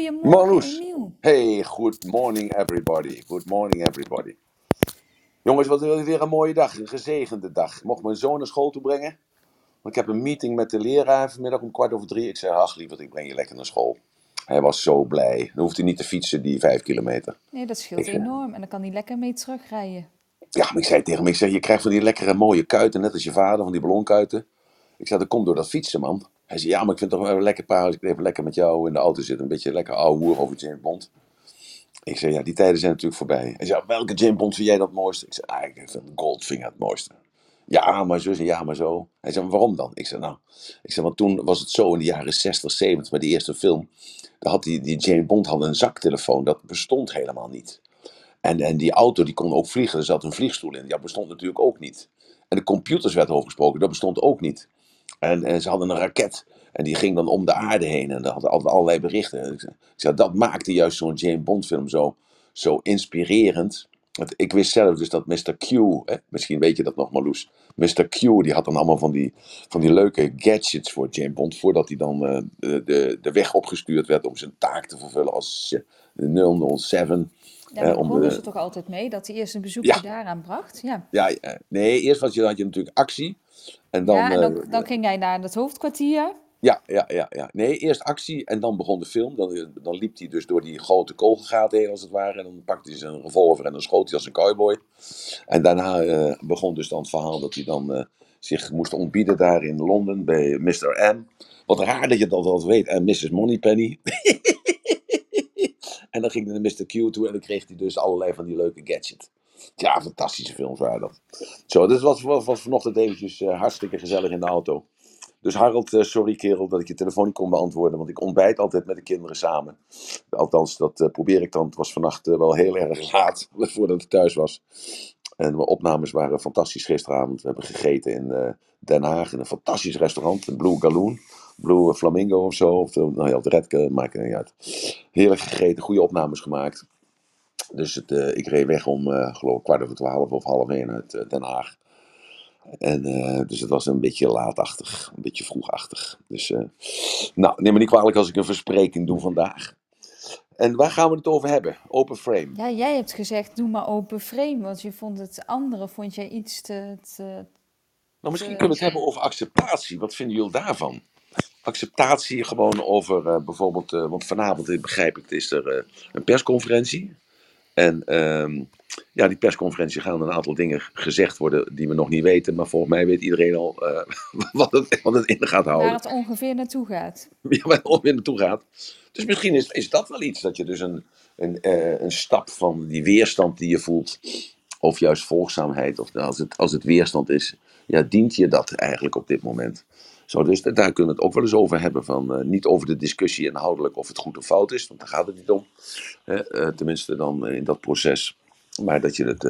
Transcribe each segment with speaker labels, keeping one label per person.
Speaker 1: Goedemorgen,
Speaker 2: Marloes.
Speaker 1: Emiel.
Speaker 2: Hey, good morning everybody. Good morning everybody. Jongens, wat weer een mooie dag. Een gezegende dag. Ik mocht mijn zoon naar school toe brengen. Want ik heb een meeting met de leraar vanmiddag om kwart over drie. Ik zei, ach lieverd, ik breng je lekker naar school. Hij was zo blij. Dan hoeft hij niet te fietsen, die vijf kilometer.
Speaker 1: Nee, dat scheelt
Speaker 2: Ik,
Speaker 1: enorm. En dan kan hij lekker mee terugrijden.
Speaker 2: ja, maar ik zei tegen hem, ik zeg, je krijgt van die lekkere mooie kuiten, net als je vader, van die ballonkuiten. Ik zei, dat komt door dat fietsen, man. Hij zei, ja, maar ik vind het toch wel lekker praten als ik even lekker met jou in de auto zit. Een beetje lekker ouwe over James Bond. Ik zei, ja, die tijden zijn natuurlijk voorbij. Hij zei, welke James Bond vind jij dat mooiste? Ik zei, ah, ik vind Goldfinger het mooiste. Ja, maar zo, ja, maar zo. Hij zei, waarom dan? Ik zei, nou, ik zei, want toen was het zo in de jaren 60, 70, met die eerste film. Had die, die James Bond had een zaktelefoon, dat bestond helemaal niet. En, en die auto die kon ook vliegen, er zat een vliegstoel in. Dat bestond natuurlijk ook niet. En de computers werd overgesproken, dat bestond ook niet. En, en ze hadden een raket. En die ging dan om de aarde heen. En daar hadden altijd allerlei berichten. En Ik zei, dat maakte juist zo'n James Bond film zo, zo inspirerend. Want ik wist zelf dus dat Mr. Q, hè, misschien weet je dat nog Marloes. Mr. Q die had dan allemaal van die, van die leuke gadgets voor James Bond. Voordat hij dan eh, de, de, weg opgestuurd werd om zijn taak te vervullen als eh, 007.
Speaker 1: Ja,
Speaker 2: eh,
Speaker 1: daar
Speaker 2: om
Speaker 1: begonnen
Speaker 2: de,
Speaker 1: ze toch altijd mee, dat hij eerst een bezoekje
Speaker 2: ja,
Speaker 1: daaraan bracht. Ja,
Speaker 2: ja, nee, eerst was je, had je natuurlijk actie. En dan,
Speaker 1: ja en dan,
Speaker 2: eh,
Speaker 1: dan ging hij naar het hoofdkwartier.
Speaker 2: Ja, ja, ja, ja. Nee, eerst actie en dan begon de film. Dan, dan liep hij dus door die grote kogelgaten heen, als het ware. En dan pakte hij zijn revolver en dan schoot hij als een cowboy. En daarna eh, begon dus dan het verhaal dat hij dan eh, zich moest ontbieden daar in Londen bij Mr. M. Wat raar dat je dat al weet. En Mrs. Moneypenny. en dan ging hij naar Mr. Q toe en dan kreeg hij dus allerlei van die leuke gadgets. Ja, fantastische films waren dat. Zo, dus was, was, vanochtend eventjes eh, hartstikke gezellig in de auto. Dus Harold, eh, sorry kerel dat ik je telefoon niet kon beantwoorden, want ik ontbijt altijd met de kinderen samen. Althans, dat eh, probeer ik dan. Het was vannacht wel heel erg laat, voordat ik thuis was. En mijn opnames waren fantastisch gisteravond. We hebben gegeten in Den Haag, in een fantastisch restaurant, een Blue Galoon. Blue Flamingo of zo, of, de- nou ja, of de Redke, maakt er niet uit. Heerlijk gegeten, goede opnames gemaakt. Dus het, eh, ik reed weg om, eh, geloof ik, kwart over twaalf of half één uit eh, Den Haag. En, dus het was een beetje laatachtig, een beetje vroegachtig. Dus, nou, neem me niet kwalijk als ik een verspreking doe vandaag. En waar gaan we het over hebben? Open frame.
Speaker 1: Ja, jij hebt gezegd, doe maar open frame, want je vond het andere, vond jij iets te... te,
Speaker 2: Nou, misschien
Speaker 1: te...
Speaker 2: kunnen we het hebben over acceptatie. Wat vinden jullie daarvan? Acceptatie gewoon over bijvoorbeeld, want vanavond begrijp ik, is er een persconferentie. En ehm, ja, die persconferentie gaan een aantal dingen gezegd worden die we nog niet weten. Maar volgens mij weet iedereen al eh, wat, het, wat het in gaat
Speaker 1: Waar
Speaker 2: houden.
Speaker 1: het ongeveer naartoe gaat.
Speaker 2: Ja, waar het ongeveer naartoe gaat. Dus misschien is, is dat wel iets. Dat je dus een, een, eh, een stap van die weerstand die je voelt. Of juist volgzaamheid. Of als het, als het weerstand is. Ja, dient je dat eigenlijk op dit moment? Dus da- daar kunnen we het ook wel eens over hebben. Van, eh, niet over de discussie inhoudelijk of het goed of fout is. Want daar gaat het niet om. Eh, tenminste dan eh, in dat proces. Maar dat je het,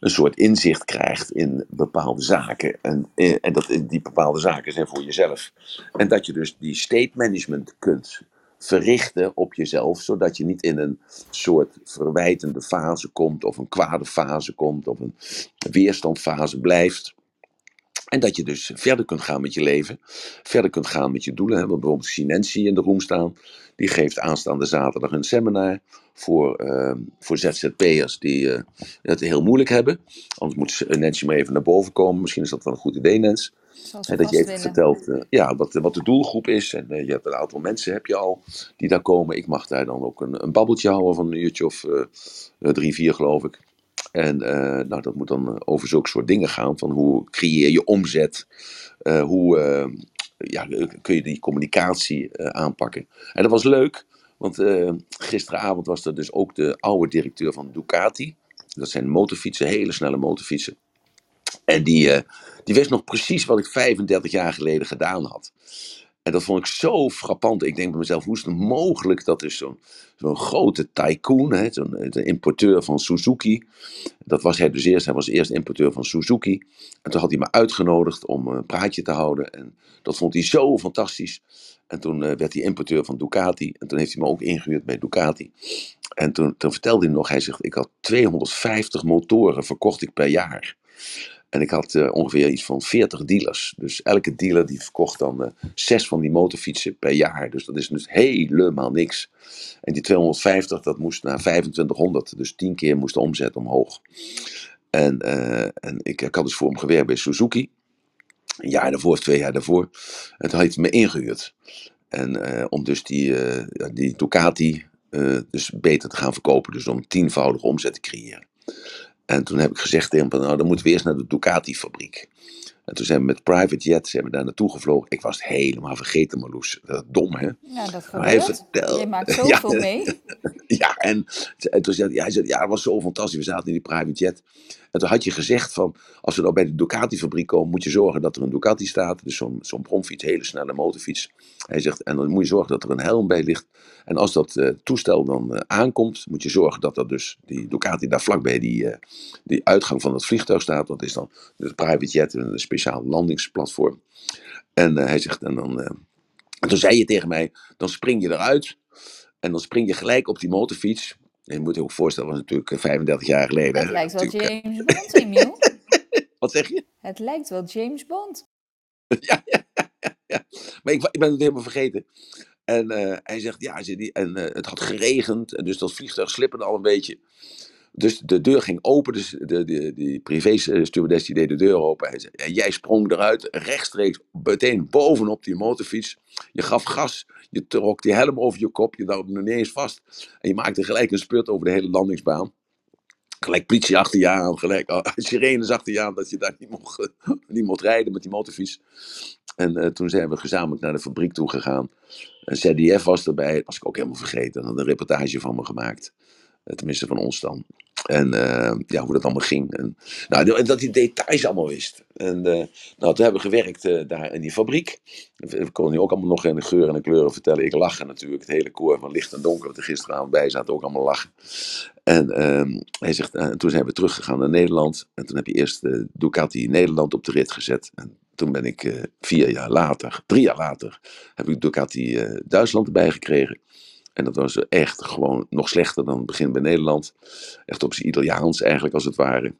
Speaker 2: een soort inzicht krijgt in bepaalde zaken. En, en dat die bepaalde zaken zijn voor jezelf. En dat je dus die state management kunt verrichten op jezelf, zodat je niet in een soort verwijtende fase komt, of een kwade fase komt, of een weerstandfase blijft. En dat je dus verder kunt gaan met je leven, verder kunt gaan met je doelen. We hebben bijvoorbeeld Sinensi in de room staan, die geeft aanstaande zaterdag een seminar voor, eh, voor ZZP'ers die eh, het heel moeilijk hebben. Anders moet Nancy maar even naar boven komen. Misschien is dat wel een goed idee, Nens.
Speaker 1: We
Speaker 2: dat je even
Speaker 1: willen.
Speaker 2: vertelt eh, ja, wat, wat de doelgroep is. En eh, je hebt een aantal mensen heb je al die daar komen. Ik mag daar dan ook een, een babbeltje houden van een uurtje of eh, eh, drie, vier geloof ik. En eh, nou, dat moet dan eh, over zulke soort dingen gaan. Van hoe creëer je omzet? Eh, hoe ja, kun je die communicatie aanpakken? En dat was leuk. Want gisteravond was er dus ook de oude directeur van Ducati. Dat zijn motorfietsen, hele snelle motorfietsen. En die, die wist nog precies wat ik 35 jaar geleden gedaan had. En dat vond ik zo frappant. Ik denk bij mezelf, hoe is het mogelijk dat dus zo'n zo'n grote tycoon, zo'n eh, importeur van Suzuki, dat was hij dus eerst, hij was eerst importeur van Suzuki. En toen had hij me uitgenodigd om een praatje te houden. En dat vond hij zo fantastisch. En toen eh, werd hij importeur van Ducati. En toen heeft hij me ook ingehuurd bij Ducati. En toen, toen vertelde hij nog, hij zegt, ik had 250 motoren verkocht ik per jaar. En ik had eh, ongeveer iets van 40 dealers. Dus elke dealer die verkocht dan eh, zes van die motorfietsen per jaar. Dus dat is dus helemaal niks. En die 250, dat moest naar 2500. Dus 10 keer moest de omzet omhoog. En, eh, en ik, ik had dus voor hem gewerkt bij Suzuki. Een jaar daarvoor, twee jaar daarvoor. En toen had hij me ingehuurd. En om dus die, die Ducati dus beter te gaan verkopen. Dus om tienvoudige omzet te creëren. En toen heb ik gezegd tegen hem, nou dan moeten we eerst naar de Ducati-fabriek. En toen zijn we met private jet zijn we daar naartoe gevlogen. Ik was helemaal vergeten, Marloes. Dat is dom, hè?
Speaker 1: Ja, dat
Speaker 2: Maar hij
Speaker 1: gebeurt. Je maakt
Speaker 2: Ja,
Speaker 1: zoveel mee.
Speaker 2: Ja, en, en toen zei hij, hij zei, ja, het was zo fantastisch. We zaten in die private jet. En toen had je gezegd van, als we nou bij de Ducati-fabriek komen, moet je zorgen dat er een Ducati staat. Dus zo'n zo'n bromfiets, hele snelle motorfiets. Hij zegt, en dan moet je zorgen dat er een helm bij ligt. En als dat eh, toestel dan eh, aankomt, moet je zorgen dat er dus die Ducati daar vlakbij die, eh, die uitgang van het vliegtuig staat. Dat is dan de private jet, een speciaal landingsplatform. En hij zegt, en dan... en toen zei je tegen mij, dan spring je eruit. En dan spring je gelijk op die motorfiets. En je moet je ook voorstellen, dat was natuurlijk eh, 35 jaar geleden.
Speaker 1: Het lijkt wel
Speaker 2: Natuurlijk,
Speaker 1: James Bond, Emiel.
Speaker 2: eh, Wat zeg je?
Speaker 1: Het lijkt wel James Bond.
Speaker 2: ja, ja, ja, ja. Maar ik, ik ben het helemaal vergeten. En eh, hij zegt, ja, en eh, het had geregend. En dus dat vliegtuig slipperde al een beetje. Dus de deur ging open. Dus de, de, die privé stewardess die deed de deur open. Hij zei, en jij sprong eruit, rechtstreeks, meteen bovenop die motorfiets. Je gaf gas, je trok die helm over je kop, je hem nog niet eens vast. En je maakte gelijk een spurt over de hele landingsbaan. Gelijk politie achter je aan, gelijk uh, sirenes achter je aan, dat je daar niet mocht, niet mocht rijden met die motorfiets. En eh, toen zijn we gezamenlijk naar de fabriek toe gegaan. En ZDF was erbij, dat was ik ook helemaal vergeten. Had een reportage van me gemaakt. Eh, tenminste van ons dan. En eh, ja, hoe dat allemaal ging. En, nou, dat- dat die details allemaal wist. En eh, nou, toen hebben we gewerkt daar in die fabriek. We konden nu ook allemaal nog in de geuren en de kleuren vertellen. Ik lachen natuurlijk, het hele koor van licht en donker, wat er gisteravond bij zaten, ook allemaal lachen. En ehm, hij zegt, toen zijn we teruggegaan naar Nederland. En toen heb je eerst Ducati Nederland op de rit gezet. En toen ben ik vier jaar later, drie jaar later, heb ik Ducati Duitsland erbij gekregen. En dat was echt gewoon nog slechter dan het begin bij Nederland. Echt op zijn Italiaans eigenlijk als het ware.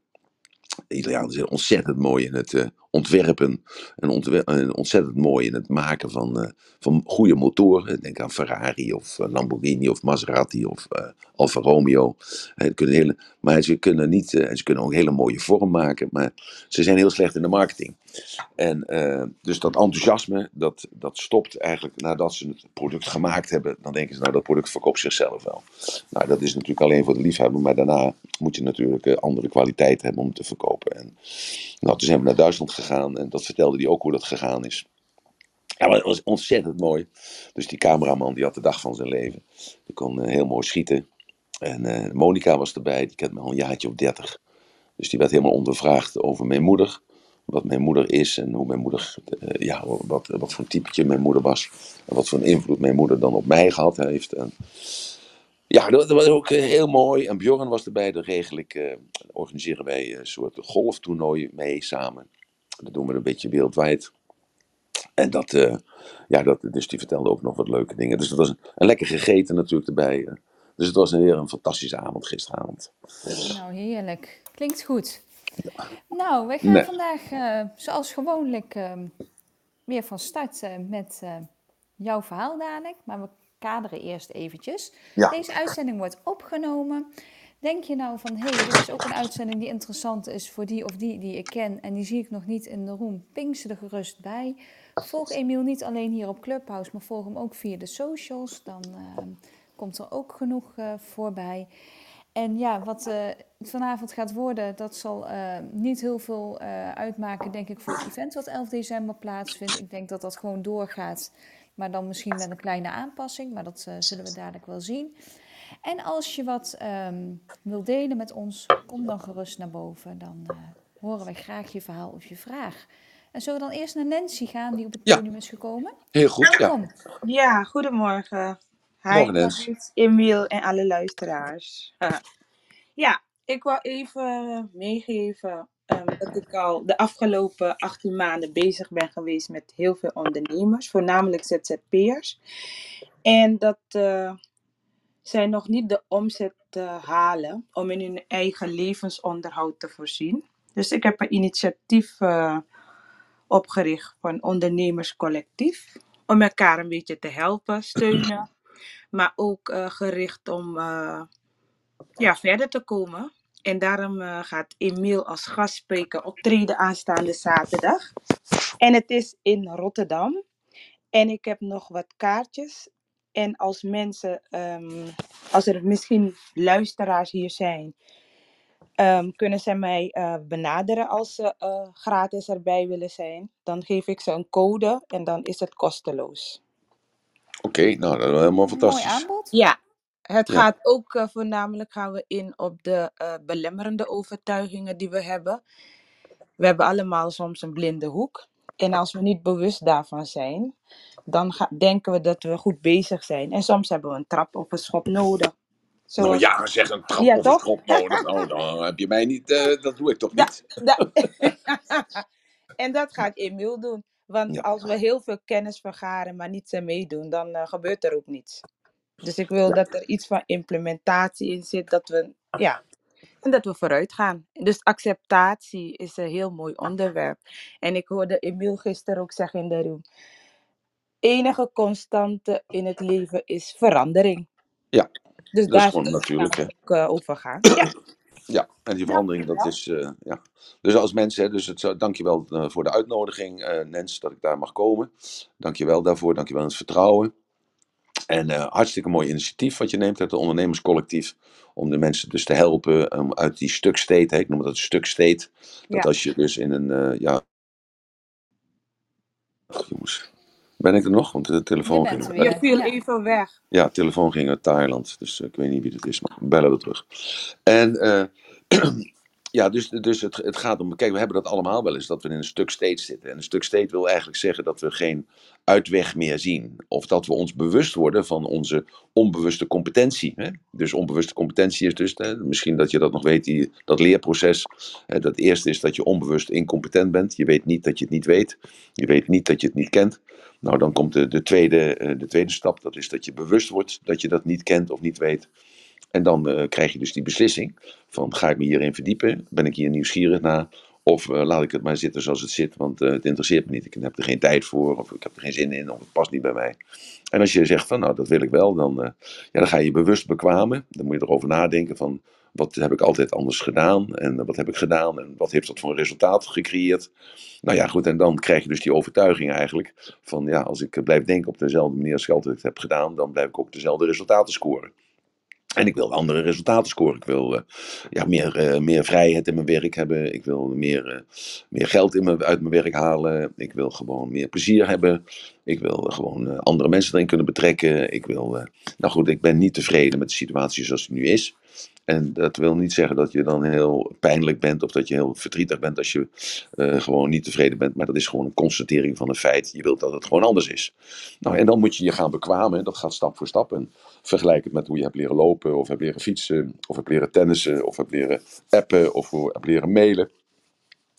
Speaker 2: De Italianen zijn ontzettend mooi in het eh, ontwerpen. En, ontzettend mooi in het maken van, eh, van goede motoren. Denk aan Ferrari of eh, Lamborghini of Maserati of Alfa Romeo. Die kunnen hele, maar ze kunnen, niet, eh, ze kunnen ook een hele mooie vorm maken. Maar ze zijn heel slecht in de marketing. En eh, dus dat enthousiasme, dat, dat stopt eigenlijk nadat ze het product gemaakt hebben. Dan denken ze, nou dat product verkoopt zichzelf wel. Nou, dat is natuurlijk alleen voor de liefhebber. Maar daarna moet je natuurlijk eh, andere kwaliteit hebben om te verkopen. En nou, toen zijn we naar Duitsland gegaan. En dat vertelde hij ook hoe dat gegaan is. Ja, maar was ontzettend mooi. Dus die cameraman die had de dag van zijn leven. Die kon heel mooi schieten. En eh Monica was erbij, die kent me al een jaartje of dertig. Dus die werd helemaal ondervraagd over mijn moeder. Wat mijn moeder is en hoe mijn moeder, eh, ja, wat, wat voor een typetje mijn moeder was. En wat voor een invloed mijn moeder dan op mij gehad heeft. En ja, dat, dat was ook eh, heel mooi. En Bjorn was erbij, daar regel ik, organiseren wij een soort golftoernooi mee samen. Dat doen we een beetje wereldwijd. En dat, ja, dat, dus die vertelde ook nog wat leuke dingen. Dus het was een lekker gegeten natuurlijk erbij. Dus het was weer een fantastische avond gisteravond.
Speaker 1: Nou, heerlijk. Klinkt goed. Nou, wij gaan
Speaker 2: Nee.
Speaker 1: vandaag eh, zoals gewoonlijk eh, weer van start eh, met eh, jouw verhaal dadelijk. Maar we kaderen eerst eventjes.
Speaker 2: Ja.
Speaker 1: Deze uitzending wordt opgenomen. Denk je nou van, hé, hey, dit is ook een uitzending die interessant is voor die of die die ik ken en die zie ik nog niet in de room. Ping ze er gerust bij. Volg Emiel niet alleen hier op Clubhouse, maar volg hem ook via de socials. Dan eh, komt er ook genoeg eh, voorbij. En ja, wat eh, vanavond gaat worden, dat zal eh, niet heel veel eh, uitmaken, denk ik, voor het event wat 11 december plaatsvindt. Ik denk dat dat gewoon doorgaat, maar dan misschien met een kleine aanpassing, maar dat eh, zullen we dadelijk wel zien. En als je wat ehm wil delen met ons, kom dan gerust naar boven. Dan eh, horen wij graag je verhaal of je vraag. En zullen we dan eerst naar Nancy gaan, die op het
Speaker 2: Ja.
Speaker 1: podium is gekomen?
Speaker 2: Heel goed, ja.
Speaker 1: Kom.
Speaker 3: Ja, goedemorgen. Hi,
Speaker 2: Morgen, Nens.
Speaker 3: Marit, Emiel en alle luisteraars. ja, ik wil even meegeven ehm, dat ik al de afgelopen 18 maanden bezig ben geweest met heel veel ondernemers, voornamelijk ZZP'ers. En dat eh, zij nog niet de omzet eh, halen om in hun eigen levensonderhoud te voorzien. Dus ik heb een initiatief eh, opgericht van ondernemerscollectief. Om elkaar een beetje te helpen, steunen. Maar ook eh, gericht om eh, ja, verder te komen. En daarom eh, gaat Emiel als gastspreker optreden aanstaande zaterdag. En het is in Rotterdam. En ik heb nog wat kaartjes. En als mensen, ehm, als er misschien luisteraars hier zijn, ehm, kunnen ze mij benaderen als ze gratis erbij willen zijn. Dan geef ik ze een code en dan is het kosteloos.
Speaker 2: Oké, nou, dat is helemaal
Speaker 1: Een mooi
Speaker 2: fantastisch.
Speaker 1: aanbod.
Speaker 3: Ja, het
Speaker 2: Ja.
Speaker 3: gaat ook eh, voornamelijk gaan we in op de eh, belemmerende overtuigingen die we hebben. We hebben allemaal soms een blinde hoek. En als we niet bewust daarvan zijn, dan ga- denken we dat we goed bezig zijn. En soms hebben we een trap of een schop nodig.
Speaker 2: Nou
Speaker 3: Zoals,
Speaker 2: ja, zeg een trap
Speaker 3: Ja,
Speaker 2: of een
Speaker 3: toch?
Speaker 2: schop nodig. Nou, dan heb je mij niet, eh, dat doe ik toch niet?
Speaker 3: da- en dat gaat Emiel doen. Want
Speaker 2: Ja.
Speaker 3: als we heel veel kennis vergaren, maar niet ze meedoen, dan eh, gebeurt er ook niets. Dus ik wil
Speaker 2: Ja.
Speaker 3: dat er iets van implementatie in zit, dat we, ja, en dat we vooruit gaan. Dus acceptatie is een heel mooi onderwerp. En ik hoorde Emiel gisteren ook zeggen in de room, enige constante in het leven is verandering.
Speaker 2: Ja,
Speaker 3: Dus
Speaker 2: dat is
Speaker 3: daar
Speaker 2: gewoon
Speaker 3: gaan
Speaker 2: natuurlijk,
Speaker 3: ook eh, over gaan. Ja,
Speaker 2: Ja, en die verandering, dat is, eh, ja. Dus als mensen, dus het, dankjewel eh, voor de uitnodiging, eh Nens, dat ik daar mag komen. Dankjewel daarvoor, dankjewel het vertrouwen. En hartstikke mooi initiatief wat je neemt uit het ondernemerscollectief. Om de mensen dus te helpen um, uit die stuk state, hè, ik noem dat stuk state. Dat
Speaker 3: Ja.
Speaker 2: als je dus in een, ja... Ach, jongens, ben ik er nog? Want de telefoon ging
Speaker 3: je viel
Speaker 1: Ja.
Speaker 3: even weg.
Speaker 2: Ja, de telefoon ging uit Thailand, dus eh, ik weet niet wie het is, maar bellen we terug. En eh, ja, dus, dus het, het gaat om, kijk, we hebben dat allemaal wel eens, dat we in een stuk state zitten. En een stuk state wil eigenlijk zeggen dat we geen uitweg meer zien. Of dat we ons bewust worden van onze onbewuste competentie. Hè? Dus onbewuste competentie is dus, misschien dat je dat nog weet, die, dat leerproces. Hè, dat eerste is dat je onbewust incompetent bent. Je weet niet dat je het niet weet. Je weet niet dat je het niet kent. Nou, dan komt de, de, tweede, eh, de tweede stap, dat is dat je bewust wordt dat je dat niet kent of niet weet. En dan eh, krijg je dus die beslissing van ga ik me hierin verdiepen? Ben ik hier nieuwsgierig naar? Of eh, laat ik het maar zitten zoals het zit, want eh, het interesseert me niet. Ik heb er geen tijd voor, of ik heb er geen zin in, of het past niet bij mij. En als je zegt van nou, dat wil ik wel, dan, ja, dan ga je bewust bekwamen. Dan moet je erover nadenken van wat heb ik altijd anders gedaan? En wat heb ik gedaan? En wat heeft dat voor een resultaat gecreëerd? Nou ja, goed, en dan krijg je dus die overtuiging eigenlijk van ja, als ik blijf denken op dezelfde manier als ik altijd heb gedaan, dan blijf ik ook dezelfde resultaten scoren. En ik wil andere resultaten scoren. Ik wil eh, ja, meer, eh, meer vrijheid in mijn werk hebben. Ik wil meer, eh, meer geld in mijn, uit mijn werk halen. Ik wil gewoon meer plezier hebben. Ik wil gewoon andere mensen erin kunnen betrekken. Ik wil, nou goed, ik ben niet tevreden met de situatie zoals die nu is. En dat wil niet zeggen dat je dan heel pijnlijk bent of dat je heel verdrietig bent als je eh, gewoon niet tevreden bent. Maar dat is gewoon een constatering van een feit. Je wilt dat het gewoon anders is. Nou, en dan moet je je gaan bekwamen. Dat gaat stap voor stap. En vergelijk het met hoe je hebt leren lopen, of hebt leren fietsen, of hebt leren tennissen, of hebt leren appen, of hebt leren mailen.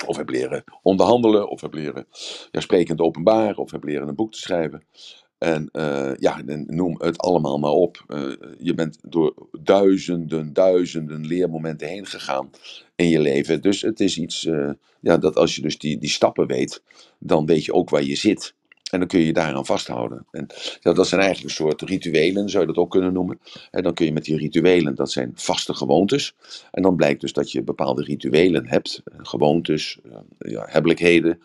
Speaker 2: Of hebt leren onderhandelen, of hebt leren ja, sprekend openbaren, of hebt leren een boek te schrijven. En eh, ja, noem het allemaal maar op. Eh, je bent door duizenden, duizenden leermomenten heen gegaan in je leven. Dus het is iets eh, ja, dat als je dus die, die stappen weet, dan weet je ook waar je zit. En dan kun je je daaraan vasthouden. En dat zijn eigenlijk een soort rituelen, zou je dat ook kunnen noemen. En dan kun je met die rituelen, dat zijn vaste gewoontes. En dan blijkt dus dat je bepaalde rituelen hebt, eh, gewoontes, eh, ja, hebbelijkheden,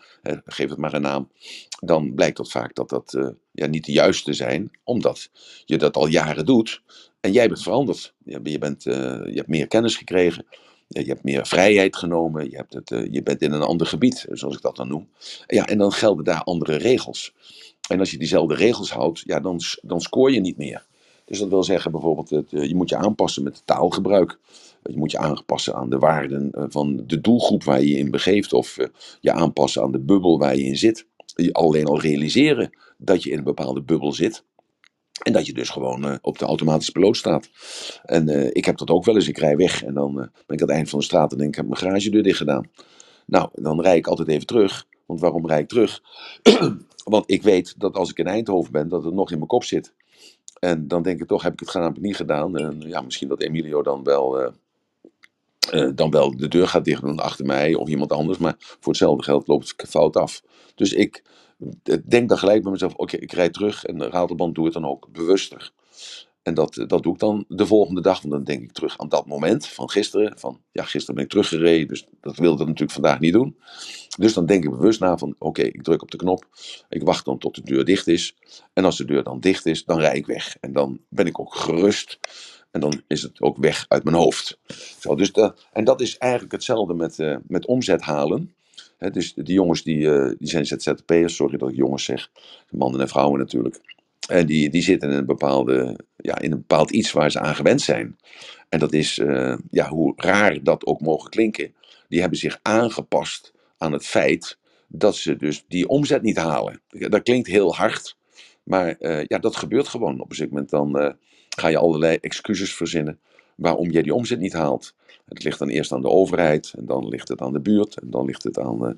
Speaker 2: geef het maar een naam. Dan blijkt dat vaak dat dat eh, ja, niet de juiste zijn, omdat je dat al jaren doet. En jij bent veranderd. Je, bent, je hebt meer kennis gekregen. Je hebt meer vrijheid genomen. Je, hebt het, eh, je bent in een ander gebied, zoals ik dat dan noem. Ja, en dan gelden daar andere regels. En als je diezelfde regels houdt, ja, dan, dan scoor je niet meer. Dus dat wil zeggen bijvoorbeeld, het, je moet je aanpassen met taalgebruik. Je moet je aanpassen aan de waarden van de doelgroep waar je je in begeeft. Of je aanpassen aan de bubbel waar je in zit. Je alleen al realiseren dat je in een bepaalde bubbel zit. En dat je dus gewoon uh, op de automatische piloot staat. En uh, ik heb dat ook wel eens. Ik rij weg en dan uh, ben ik aan het eind van de straat en denk ik heb mijn garagedeur dicht gedaan. Nou, dan rij ik altijd even terug. Want waarom rij ik terug? Want ik weet dat als ik in Eindhoven ben, dat het nog in mijn kop zit. En dan denk ik toch, heb ik het ik niet gedaan. En ja, misschien dat Emilio dan wel eh, dan wel de deur gaat dicht doen achter mij of iemand anders. Maar voor hetzelfde geld loopt het fout af. Dus ik eh, denk dan gelijk bij mezelf: oké, ik rijd terug en de ratelband doe het dan ook bewuster. En dat, dat doe ik dan de volgende dag. Want dan denk ik terug aan dat moment van gisteren. Van ja, gisteren ben ik teruggereden. Dus dat wilde ik natuurlijk vandaag niet doen. Dus dan denk ik bewust na van oké, ik druk op de knop. Ik wacht dan tot de deur dicht is. En als de deur dan dicht is, dan rijd ik weg. En dan ben ik ook gerust. En dan is het ook weg uit mijn hoofd. Zo, dus de, en dat is eigenlijk hetzelfde met, uh, met omzet halen. Dus die jongens die, uh, die zijn ZZP'ers, sorry dat ik jongens zeg. Mannen en vrouwen natuurlijk. En die, die zitten in een, bepaalde, ja, in een bepaald iets waar ze aan gewend zijn. En dat is, uh, ja, hoe raar dat ook mogen klinken. Die hebben zich aangepast aan het feit dat ze dus die omzet niet halen. Dat klinkt heel hard, maar uh, ja, dat gebeurt gewoon. Op een gegeven moment dan ga je allerlei excuses verzinnen waarom jij die omzet niet haalt. Het ligt dan eerst aan de overheid, en dan ligt het aan de buurt, en dan ligt het aan, uh,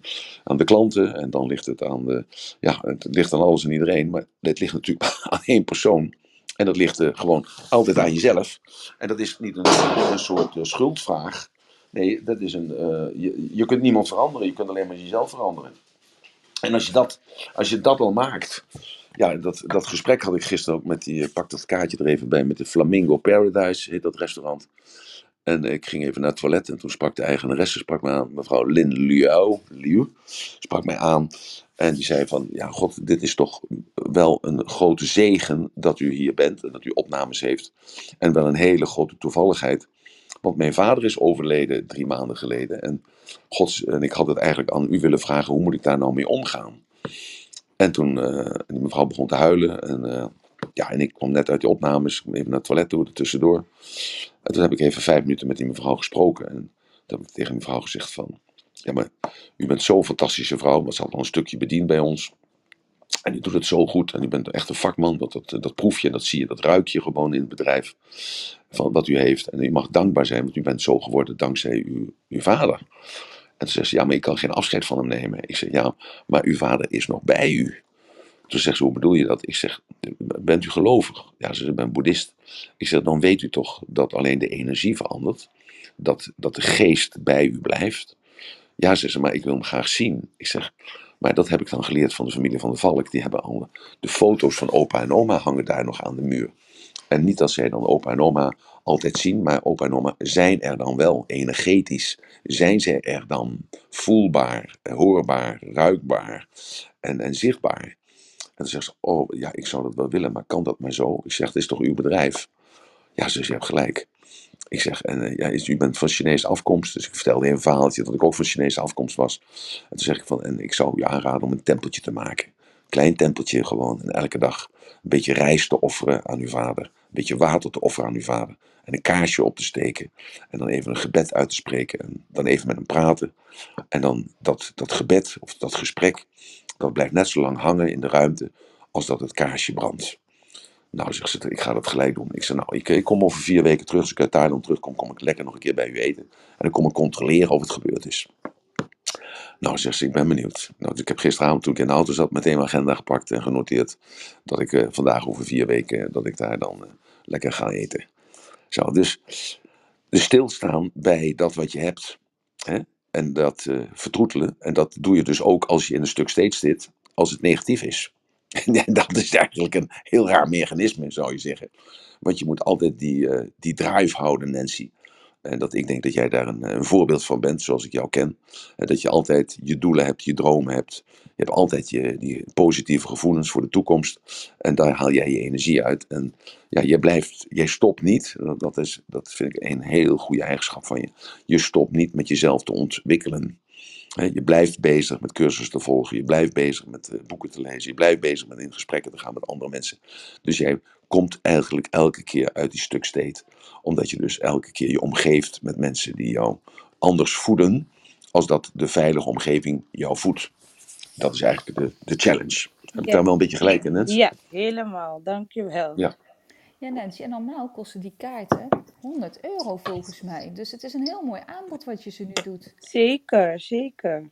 Speaker 2: aan de klanten, en dan ligt het aan de, ja, het ligt aan alles en iedereen, maar het ligt natuurlijk aan één persoon. En dat ligt uh, gewoon altijd aan jezelf. En dat is niet een, een soort uh, schuldvraag. Nee, dat is een, je, je kunt niemand veranderen, je kunt alleen maar jezelf veranderen. En als je dat, als je dat al maakt, ja, dat, dat gesprek had ik gisteren ook met die, pak dat kaartje er even bij, met de Flamingo Paradise, heet dat restaurant. En ik ging even naar het toilet en toen sprak de eigenaresse sprak me aan, mevrouw Lin Liu, Liu, sprak mij aan. En die zei van, ja god, dit is toch wel een grote zegen dat u hier bent en dat u opnames heeft. En wel een hele grote toevalligheid. Want mijn vader is overleden drie maanden geleden. En, gods, en ik had het eigenlijk aan u willen vragen, hoe moet ik daar nou mee omgaan? En toen, uh, die mevrouw begon te huilen. En, uh, ja, en ik kwam net uit die opnames, even naar het toilet toe, er tussendoor. En toen heb ik even vijf minuten met die mevrouw gesproken. En toen heb ik tegen die mevrouw gezegd van... Ja, maar u bent zo'n fantastische vrouw, maar ze had al een stukje bediend bij ons. En u doet het zo goed en u bent echt een vakman. Dat, dat, dat proef je, dat zie je, dat ruik je gewoon in het bedrijf. Van wat u heeft. En u mag dankbaar zijn, want u bent zo geworden dankzij uw, uw vader. En toen zegt ze, ja, maar ik kan geen afscheid van hem nemen. Ik zeg, ja, maar uw vader is nog bij u. Toen zegt ze, hoe bedoel je dat? Ik zeg, bent u gelovig? Ja, ze zegt, ik ben boeddhist. Ik zeg, dan weet u toch dat alleen de energie verandert. Dat, dat de geest bij u blijft. Ja, zegt ze, maar ik wil hem graag zien. Ik zeg, maar dat heb ik dan geleerd van de familie van de Valk. Die hebben al de foto's van opa en oma hangen daar nog aan de muur. En niet dat zij dan opa en oma altijd zien, maar opa en oma zijn er dan wel energetisch. Zijn zij er dan voelbaar, hoorbaar, ruikbaar en, en zichtbaar. En dan zegt ze, oh ja, ik zou dat wel willen, maar kan dat maar zo? Ik zeg, het is toch uw bedrijf? Ja, ze zegt, je hebt gelijk. Ik zeg, en, ja, u bent van Chinese afkomst. Dus ik vertelde een verhaaltje dat ik ook van Chinese afkomst was. En toen zeg ik van, en ik zou u aanraden om een tempeltje te maken. Klein tempeltje gewoon. En elke dag een beetje rijst te offeren aan uw vader. Beetje water te offeren aan uw vader. En een kaarsje op te steken. En dan even een gebed uit te spreken. En dan even met hem praten. En dan dat, dat gebed of dat gesprek. Dat blijft net zo lang hangen in de ruimte. Als dat het kaarsje brandt. Nou, zegt ze, ik ga dat gelijk doen. Ik zeg, nou, ik, ik kom over vier weken terug. Als ik uit Thailand terugkom, kom ik lekker nog een keer bij u eten. En dan kom ik controleren of het gebeurd is. Nou, zegt ze, ik ben benieuwd. Nou, dus ik heb gisteravond, toen ik in de auto zat, meteen mijn agenda gepakt en genoteerd. Dat ik uh, vandaag over vier weken, dat ik daar dan uh, lekker ga eten. Zo, dus, dus stilstaan bij dat wat je hebt. Hè? En dat uh, vertroetelen. En dat doe je dus ook als je in een stuk steeds zit, als het negatief is. En dat is eigenlijk een heel raar mechanisme, zou je zeggen. Want je moet altijd die, uh, die drive houden, Nancy. En dat ik denk dat jij daar een, een voorbeeld van bent, zoals ik jou ken. En dat je altijd je doelen hebt, je dromen hebt. Je hebt altijd je, die positieve gevoelens voor de toekomst. En daar haal jij je energie uit. En ja, je blijft, jij stopt niet. Dat, is, dat vind ik een heel goede eigenschap van je. Je stopt niet met jezelf te ontwikkelen. Je blijft bezig met cursussen te volgen. Je blijft bezig met boeken te lezen. Je blijft bezig met in gesprekken te gaan met andere mensen. Dus jij komt eigenlijk elke keer uit die stuk state. Omdat je dus elke keer je omgeeft met mensen die jou anders voeden. Als dat de veilige omgeving jou voedt. Dat is eigenlijk de, de challenge. Heb ik
Speaker 3: Ja.
Speaker 2: daar wel een beetje gelijk in, Nens?
Speaker 3: Ja, helemaal. Dankjewel.
Speaker 2: Ja.
Speaker 1: Ja, Nancy, en normaal kosten die kaarten 100 euro volgens mij. Dus het is een heel mooi aanbod wat je ze nu doet.
Speaker 3: Zeker, zeker.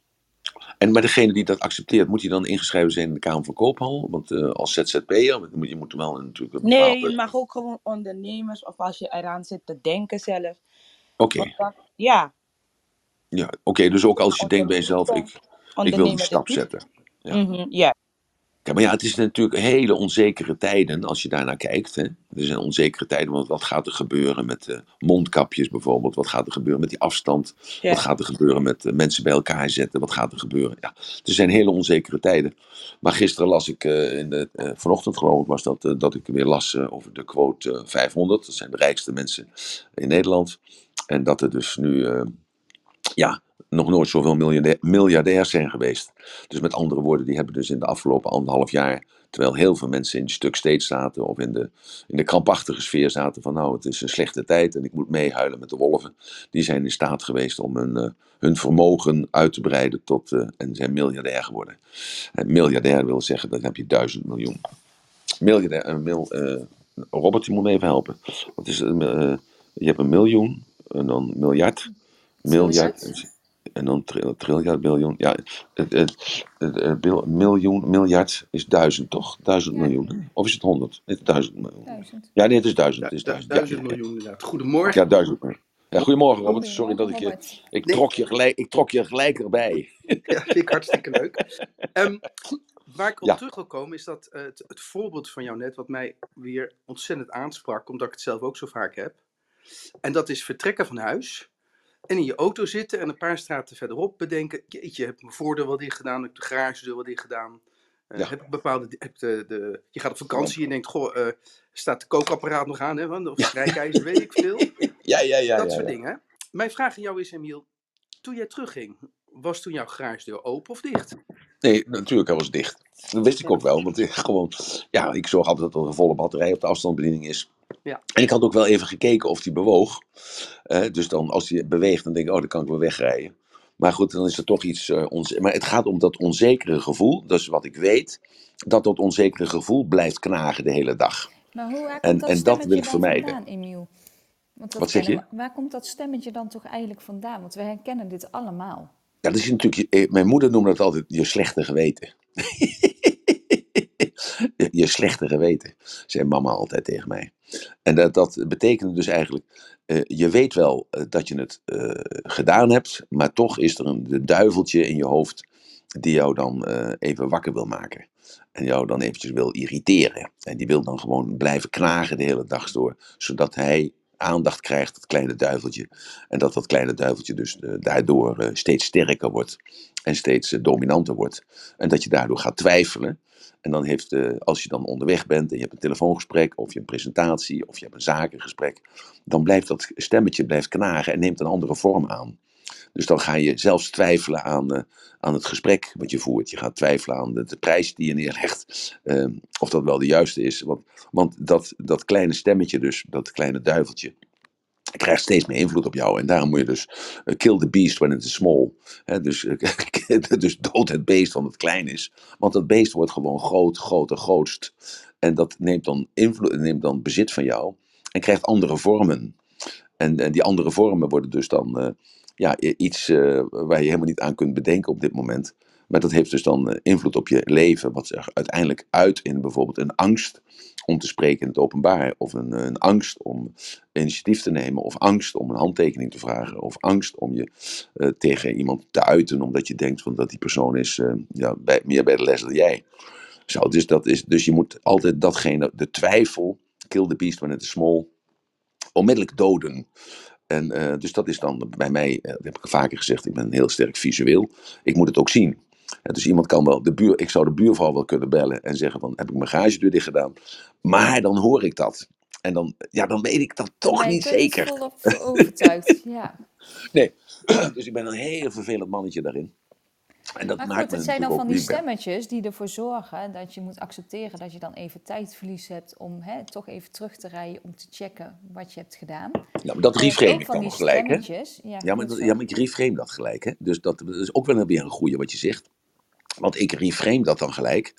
Speaker 2: En maar degene die dat accepteert, moet hij dan ingeschreven zijn in de Kamer van Koophandel? Want eh, als ZZP'er, moet, je moet wel natuurlijk een
Speaker 3: Nee,
Speaker 2: bepaalde...
Speaker 3: je mag ook gewoon ondernemers of als je eraan zit te denken zelf.
Speaker 2: Oké,
Speaker 3: ja,
Speaker 2: ja, oké. dus ook als je denkt bij jezelf, ik, ik wil die stap zetten. Ja.
Speaker 3: Mhm, ja.
Speaker 2: Maar ja, het is natuurlijk hele onzekere tijden als je daarnaar kijkt. Hè? Er zijn onzekere tijden, want wat gaat er gebeuren met eh, mondkapjes bijvoorbeeld? Wat gaat er gebeuren met die afstand?
Speaker 3: Ja.
Speaker 2: Wat gaat er gebeuren met eh, mensen bij elkaar zetten? Wat gaat er gebeuren? Ja, er zijn hele onzekere tijden. Maar gisteren las ik, eh, in de, vanochtend geloof ik was dat, dat ik weer las over de quote eh, 500. Dat zijn de rijkste mensen in Nederland. En dat er dus nu, ja, nog nooit zoveel miljardair, miljardairs zijn geweest. Dus met andere woorden, die hebben dus in de afgelopen anderhalf jaar, terwijl heel veel mensen in stuk steeds zaten of in de, in de krampachtige sfeer zaten van nou het is een slechte tijd en ik moet meehuilen met de wolven, die zijn in staat geweest om hun, eh, hun vermogen uit te breiden tot, eh, en zijn miljardair geworden. En miljardair wil zeggen, dan heb je duizend miljoen. Miljardair, een mil, eh, Robert, je moet me even helpen. Wat is je hebt een miljoen en dan miljard. Miljard. En dan tri- triljard, biljoen. Ja, het, het, het, het bil- miljoen, miljard is duizend, toch? Duizend
Speaker 1: Ja.
Speaker 2: miljoen. Of is het honderd? Het is duizend miljoen.
Speaker 1: Duizend.
Speaker 2: Ja, nee, het is duizend.
Speaker 4: Du-
Speaker 2: Het is
Speaker 4: du-
Speaker 2: duizend.
Speaker 4: duizend
Speaker 2: ja,
Speaker 4: miljoen inderdaad. Goedemorgen.
Speaker 2: Ja, duizend miljoen. Ja, goedemorgen, Robert. Sorry dat ik je. Ik
Speaker 4: Nee.
Speaker 2: trok je gelijk, ik trok je gelijk erbij.
Speaker 4: Ja, vind ik hartstikke leuk. Ehm, waar ik op
Speaker 2: Ja.
Speaker 4: terug wil komen is dat eh, het, het voorbeeld van jou net, wat mij weer ontzettend aansprak, omdat ik het zelf ook zo vaak heb. En dat is vertrekken van huis en in je auto zitten en een paar straten verderop bedenken, jeetje, heb ik mijn voordeur wel dicht gedaan, heb ik de garagedeur wel dicht gedaan. Eh,
Speaker 2: Ja.
Speaker 4: Heb ik bepaalde, heb de, de, je gaat op vakantie en denkt, goh, eh, staat de kookapparaat nog aan, hè, want- of strijkijzer, weet ik veel.
Speaker 2: Ja, ja, ja.
Speaker 4: dat
Speaker 2: ja,
Speaker 4: soort
Speaker 2: ja.
Speaker 4: dingen. Mijn vraag aan jou is, Emiel, toen jij terugging, was toen jouw garagedeur open of dicht?
Speaker 2: Nee, natuurlijk, hij was dicht. Dat wist ik ook wel, want ik, gewoon, ja, ik zorg altijd dat er een volle batterij op de afstandsbediening is.
Speaker 4: Ja.
Speaker 2: En ik had ook wel even gekeken of die bewoog. Eh, dus dan, als die beweegt, dan denk ik, oh, dan kan ik wel wegrijden. Maar goed, dan is er toch iets uh, onzeker. Maar het gaat om dat onzekere gevoel. Dat is wat ik weet. Dat dat onzekere gevoel blijft knagen de hele dag.
Speaker 1: Maar hoe, waar komt
Speaker 2: En-
Speaker 1: dat
Speaker 2: en dat wil ik vermijden.
Speaker 1: vandaan, Emiel? Want dat
Speaker 2: Wat zeg
Speaker 1: we- Waar komt dat stemmetje dan toch eigenlijk vandaan? Want we herkennen dit allemaal.
Speaker 2: Dat is natuurlijk, eh, mijn moeder noemde dat altijd je slechte geweten. je, slechte geweten, zei mama altijd tegen mij. En dat, dat betekent dus eigenlijk, eh, je weet wel eh, dat je het gedaan hebt, maar toch is er een duiveltje in je hoofd die jou dan even wakker wil maken. En jou dan eventjes wil irriteren. En die wil dan gewoon blijven knagen de hele dag door, zodat hij aandacht krijgt, dat kleine duiveltje. En dat dat kleine duiveltje dus eh, daardoor eh, steeds sterker wordt en steeds eh, dominanter wordt. En dat je daardoor gaat twijfelen. En dan heeft, als je dan onderweg bent en je hebt een telefoongesprek, of je een presentatie, of je hebt een zakengesprek, dan blijft dat stemmetje blijft knagen en neemt een andere vorm aan. Dus dan ga je zelfs twijfelen aan, eh, aan het gesprek wat je voert. Je gaat twijfelen aan de, prijs die je neerlegt. eh, of dat wel de juiste is. Want, want dat, dat kleine stemmetje dus, dat kleine duiveltje, krijgt steeds meer invloed op jou. En daarom moet je dus eh, kill the beast when it is small. Hè, dus, eh, dus dood het beest wanneer het klein is. Want dat beest wordt gewoon groot, groter, grootst. En dat neemt dan, invloed, neemt dan bezit van jou en krijgt andere vormen. En, en die andere vormen worden dus dan ja, iets eh, waar je helemaal niet aan kunt bedenken op dit moment. Maar dat heeft dus dan eh, invloed op je leven, wat zich uiteindelijk uit in bijvoorbeeld een angst om te spreken in het openbaar, of een, eh, een angst om initiatief te nemen, of angst om een handtekening te vragen, of angst om je tegen iemand te uiten, omdat je denkt van dat die persoon is ja, bij, meer bij de les dan jij. Zo, dus, dat is, dus je moet altijd datgene, de twijfel, kill the beast when it is small, onmiddellijk doden. En eh, dus dat is dan bij mij, eh, dat heb ik vaker gezegd, ik ben heel sterk visueel. Ik moet het ook zien. Dus iemand kan wel, de buur, ik zou de buurvrouw wel kunnen bellen en zeggen van, heb ik mijn garagedeur dicht gedaan? Maar dan hoor ik dat. En dan, ja, dan weet ik dat toch
Speaker 1: Ben
Speaker 2: niet
Speaker 1: er
Speaker 2: zeker.
Speaker 1: volop voor overtuigd. ja.
Speaker 2: Nee, dus ik ben een heel vervelend mannetje daarin. En dat
Speaker 1: Maar
Speaker 2: maakt
Speaker 1: goed, het zijn dan van die stemmetjes die ervoor zorgen dat je moet accepteren dat je dan even tijdverlies hebt om hè, toch even terug te rijden om te checken wat je hebt gedaan.
Speaker 2: Ja, maar dat reframe ik dan gelijk, hè?
Speaker 1: Ja,
Speaker 2: Ja, maar, dat, ja, maar ik reframe dat gelijk, hè? Dus dat, dat is ook wel weer een goeie wat je zegt. Want ik reframe dat dan gelijk.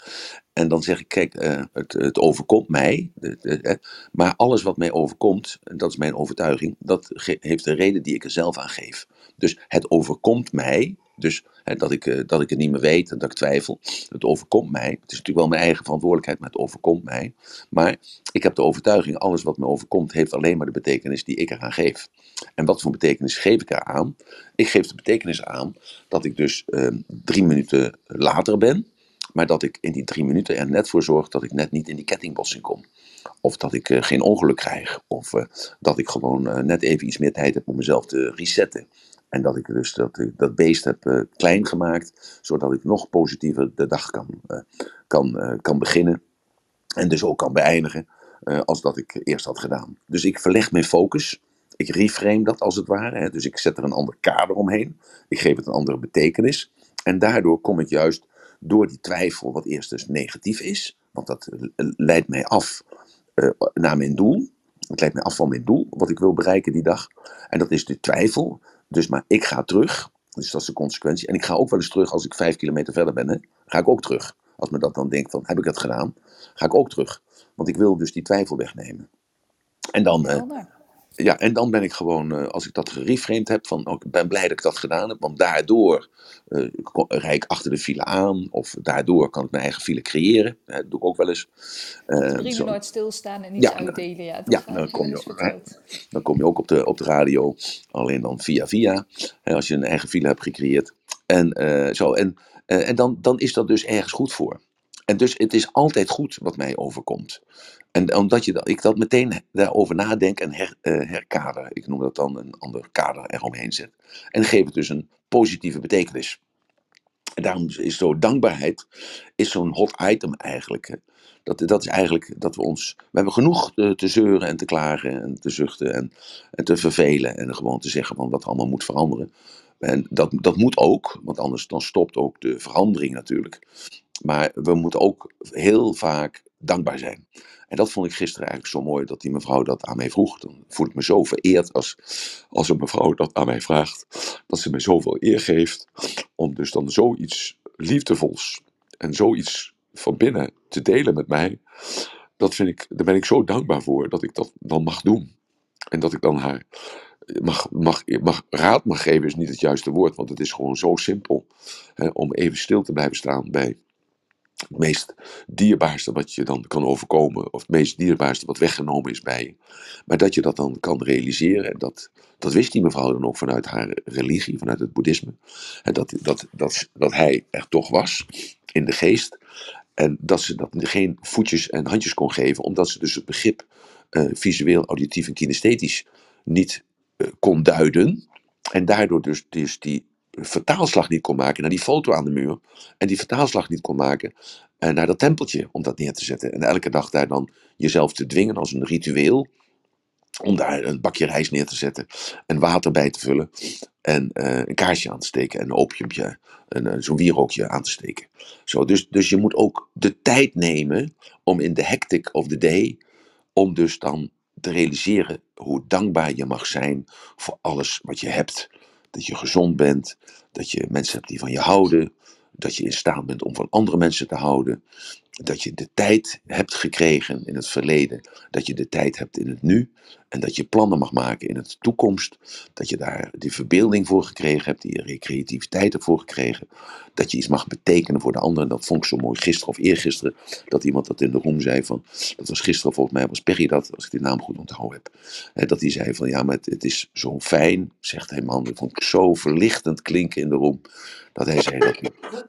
Speaker 2: En dan zeg ik, kijk, eh, het, het overkomt mij. de- de- maar alles wat mij overkomt, en dat is mijn overtuiging, dat heeft een reden die ik er zelf aan geef. Dus het overkomt mij, Dus hè, dat, ik, eh, dat ik het niet meer weet, dat ik twijfel. Het overkomt mij. Het is natuurlijk wel mijn eigen verantwoordelijkheid, maar het overkomt mij. Maar ik heb de overtuiging, alles wat me overkomt, heeft alleen maar de betekenis die ik eraan geef. En wat voor betekenis geef ik eraan? Ik geef de betekenis aan dat ik dus eh, drie minuten later ben. Maar dat ik in die drie minuten er net voor zorg dat ik net niet in die kettingbossing kom. Of dat ik eh, geen ongeluk krijg. Of eh, dat ik gewoon net even iets meer tijd heb om mezelf te resetten. En dat ik dus dat, ik dat beest heb eh, klein gemaakt. Zodat ik nog positiever de dag kan, eh, kan, eh, kan beginnen. En dus ook kan beëindigen eh, als dat ik eerst had gedaan. Dus ik verleg mijn focus. Ik reframe dat als het ware. Hè. Dus ik zet er een ander kader omheen. Ik geef het een andere betekenis. En daardoor kom ik juist door die twijfel, wat eerst dus negatief is. Want dat eh, leidt mij af eh, naar mijn doel. Het leidt mij af van mijn doel, wat ik wil bereiken die dag. En dat is de twijfel. Dus maar ik ga terug. Dus dat is de consequentie. En ik ga ook wel eens terug als ik vijf kilometer verder ben. Hè. Ga ik ook terug. Als me dat dan denkt van, heb ik dat gedaan? Ga ik ook terug. Want ik wil dus die twijfel wegnemen. En dan, eh. Ja, en dan ben ik gewoon, eh, als ik dat gereframed heb, van oh, ik ben blij dat ik dat gedaan heb, want daardoor eh, ko- rijd ik achter de file aan, of daardoor kan ik mijn eigen file creëren. Eh, dat doe ik ook wel eens. Eh, zo-
Speaker 1: nooit stilstaan en iets
Speaker 2: Ja,
Speaker 1: uitdelen. Ja,
Speaker 2: ja, dan kom je ook- dan kom je ook op de, op de radio, alleen dan via via, hè, als je een eigen file hebt gecreëerd. En, eh, zo, en, eh, en dan, dan is dat dus ergens goed voor. En dus het is altijd goed wat mij overkomt. En omdat je dat, ik dat meteen daarover nadenk en her, eh, herkader. Ik noem dat dan een ander kader eromheen zet. En geef het dus een positieve betekenis. En daarom is zo dankbaarheid is zo'n hot item eigenlijk. Dat, dat is eigenlijk dat we ons. We hebben genoeg te, zeuren en te klagen en te zuchten en, en te vervelen. En gewoon te zeggen van wat allemaal moet veranderen. En dat, dat moet ook, want anders dan stopt ook de verandering natuurlijk. Maar we moeten ook heel vaak dankbaar zijn. En dat vond ik gisteren eigenlijk zo mooi dat die mevrouw dat aan mij vroeg. Dan voel ik me zo vereerd als, als een mevrouw dat aan mij vraagt. Dat ze me zoveel eer geeft om dus dan zoiets liefdevols en zoiets van binnen te delen met mij. Dat vind ik, daar ben ik zo dankbaar voor dat ik dat dan mag doen. En dat ik dan haar mag, mag, mag, raad mag geven, is niet het juiste woord, want het is gewoon zo simpel hè, om even stil te blijven staan bij het meest dierbaarste wat je dan kan overkomen, of het meest dierbaarste wat weggenomen is bij je. Maar dat je dat dan kan realiseren, en dat, dat wist die mevrouw dan ook vanuit haar religie, vanuit het boeddhisme, en dat, dat, dat, dat hij er toch was in de geest. En dat ze dat geen voetjes en handjes kon geven, omdat ze dus het begrip eh, visueel, auditief en kinesthetisch niet eh, kon duiden. En daardoor dus, dus die vertaalslag niet kon maken naar die foto aan de muur. En die vertaalslag niet kon maken eh, naar dat tempeltje om dat neer te zetten. En elke dag daar dan jezelf te dwingen als een ritueel. Om daar een bakje rijst neer te zetten en water bij te vullen. En eh, een kaarsje aan te steken en een opiumpje, eh, zo'n wierookje aan te steken. Zo, dus, dus je moet ook de tijd nemen om in de hectic of the day, om dus dan te realiseren hoe dankbaar je mag zijn voor alles wat je hebt. Dat je gezond bent, dat je mensen hebt die van je houden, dat je in staat bent om van andere mensen te houden, dat je de tijd hebt gekregen in het verleden, dat je de tijd hebt in het nu en dat je plannen mag maken in de toekomst, dat je daar die verbeelding voor gekregen hebt, die creativiteit ervoor gekregen, dat je iets mag betekenen voor de ander. En dat vond ik zo mooi gisteren of eergisteren, dat iemand dat in de room zei van, dat was gisteren volgens mij, was Perry dat, als ik die naam goed onthouden heb, dat hij zei van, ja, maar het, het is zo fijn, zegt hij man, dat vond ik zo verlichtend klinken in de room, dat hij zei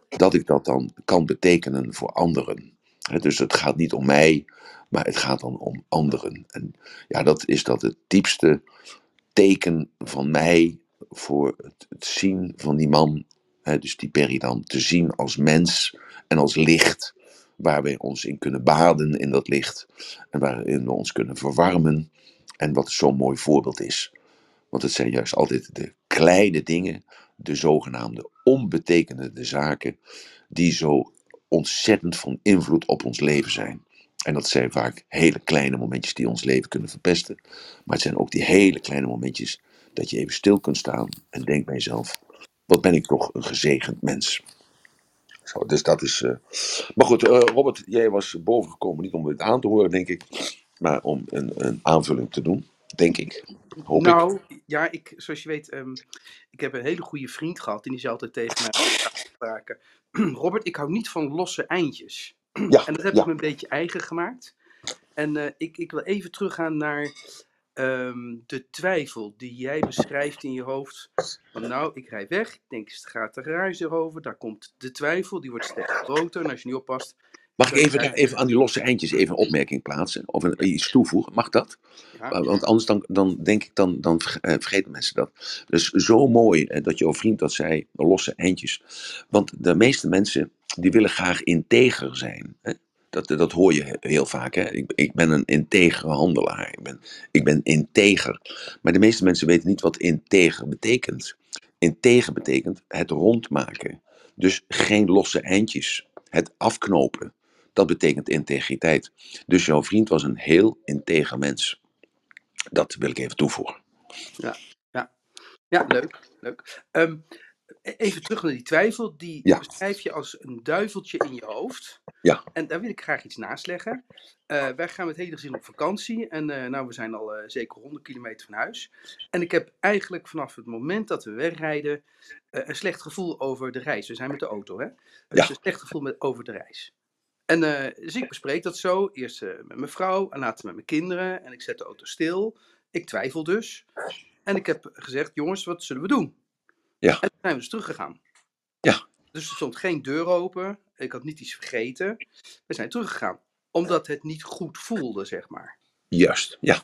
Speaker 2: dat ik dat dan kan betekenen voor anderen. Dus het gaat niet om mij, maar het gaat dan om anderen. En ja, dat is dat het diepste teken van mij voor het, het zien van die man, hè, dus die Perry dan, te zien als mens en als licht, waar we ons in kunnen baden in dat licht en waarin we ons kunnen verwarmen en wat zo'n mooi voorbeeld is. Want het zijn juist altijd de kleine dingen, de zogenaamde onbetekenende zaken, die zo ontzettend van invloed op ons leven zijn. En dat zijn vaak hele kleine momentjes die ons leven kunnen verpesten. Maar het zijn ook die hele kleine momentjes dat je even stil kunt staan en denkt bij jezelf: wat ben ik toch een gezegend mens. Zo, dus dat is. eh, Maar goed, eh, Robert, jij was bovengekomen niet om dit aan te horen, denk ik, maar om een, een aanvulling te doen, denk ik. hoop.
Speaker 4: Nou, ja, ik, zoals je weet, ehm, ik heb een hele goede vriend gehad en die zei altijd tegen mij. Robert, ik hou niet van losse eindjes.
Speaker 2: Ja,
Speaker 4: En dat heb
Speaker 2: ja.
Speaker 4: ik me een beetje eigen gemaakt. En eh, ik, ik wil even teruggaan naar ehm, de twijfel die jij beschrijft in je hoofd. Van nou, ik rij weg, ik denk, het gaat de garage erover, daar komt de twijfel, die wordt steeds groter. En als je niet oppast,
Speaker 2: Mag ik even, daar even aan die losse eindjes even een opmerking plaatsen? Of een, iets toevoegen? Mag dat?
Speaker 4: ja,
Speaker 2: Want anders dan, dan denk ik, dan, dan eh, vergeten mensen dat. Dus zo mooi eh, dat jouw vriend dat zei, losse eindjes. Want de meeste mensen, die willen graag integer zijn. Dat, dat hoor je heel vaak. Hè? Ik, ik ben een integere handelaar. Ik ben, ik ben integer. Maar de meeste mensen weten niet wat integer betekent. Integer betekent het rondmaken. Dus geen losse eindjes. Het afknopen. Dat betekent integriteit. Dus jouw vriend was een heel integer mens. Dat wil ik even toevoegen.
Speaker 4: ja leuk. leuk. Ehm, e- even terug naar die twijfel, die
Speaker 2: Ja.
Speaker 4: beschrijf je als een duiveltje in je hoofd.
Speaker 2: Ja.
Speaker 4: En daar wil ik graag iets naast leggen. Eh, wij gaan met hele gezin op vakantie. En eh, nou, we zijn al eh, zeker 100 kilometer van huis. En ik heb eigenlijk vanaf het moment dat we wegrijden een slecht gevoel over de reis. We zijn met de auto, hè? Dus
Speaker 2: Ja.
Speaker 4: een slecht gevoel met, over de reis. En eh, dus ik bespreek dat zo. Eerst eh, met mijn vrouw en later met mijn kinderen. En ik zet de auto stil. Ik twijfel dus. En ik heb gezegd, jongens, wat zullen we doen?
Speaker 2: Ja.
Speaker 4: En toen zijn we dus teruggegaan.
Speaker 2: Ja.
Speaker 4: Dus er stond geen deur open. Ik had niet iets vergeten. We zijn teruggegaan. Omdat het niet goed voelde, zeg maar.
Speaker 2: Juist, ja.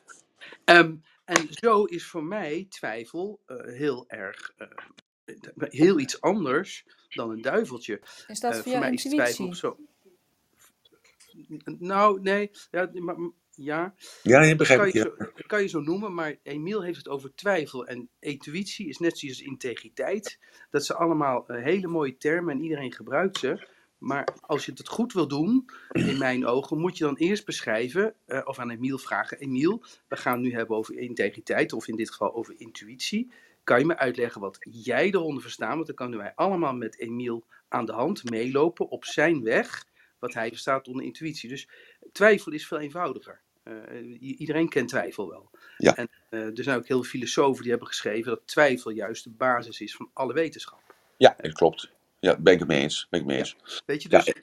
Speaker 4: Ehm, en zo is voor mij twijfel eh, heel erg, eh, heel iets anders dan een duiveltje.
Speaker 1: Is dat via
Speaker 4: mij is twijfel zo. Nou, nee, ja, maar, ja
Speaker 2: Ja, je
Speaker 4: dat
Speaker 2: begrijp
Speaker 4: kan
Speaker 2: ik.
Speaker 4: je, zo, dat kan je zo noemen, maar Emiel heeft het over twijfel. En intuïtie is net zoals integriteit. Dat zijn allemaal eh, hele mooie termen en iedereen gebruikt ze. Maar als je het goed wil doen, in mijn ogen, moet je dan eerst beschrijven, eh, of aan Emiel vragen: Emiel, we gaan het nu hebben over integriteit, of in dit geval over intuïtie. Kan je me uitleggen wat jij eronder verstaat? Want dan kunnen wij allemaal met Emiel aan de hand meelopen op zijn weg, wat hij verstaat onder intuïtie. Dus twijfel is veel eenvoudiger. Eh, iedereen kent twijfel wel.
Speaker 2: Ja.
Speaker 4: En eh, er zijn ook heel veel filosofen die hebben geschreven dat twijfel juist de basis is van alle wetenschap.
Speaker 2: ja, dat klopt. Ja, ben ik het mee eens. Ben ik mee eens.
Speaker 4: Weet je,
Speaker 2: Ja,
Speaker 4: dus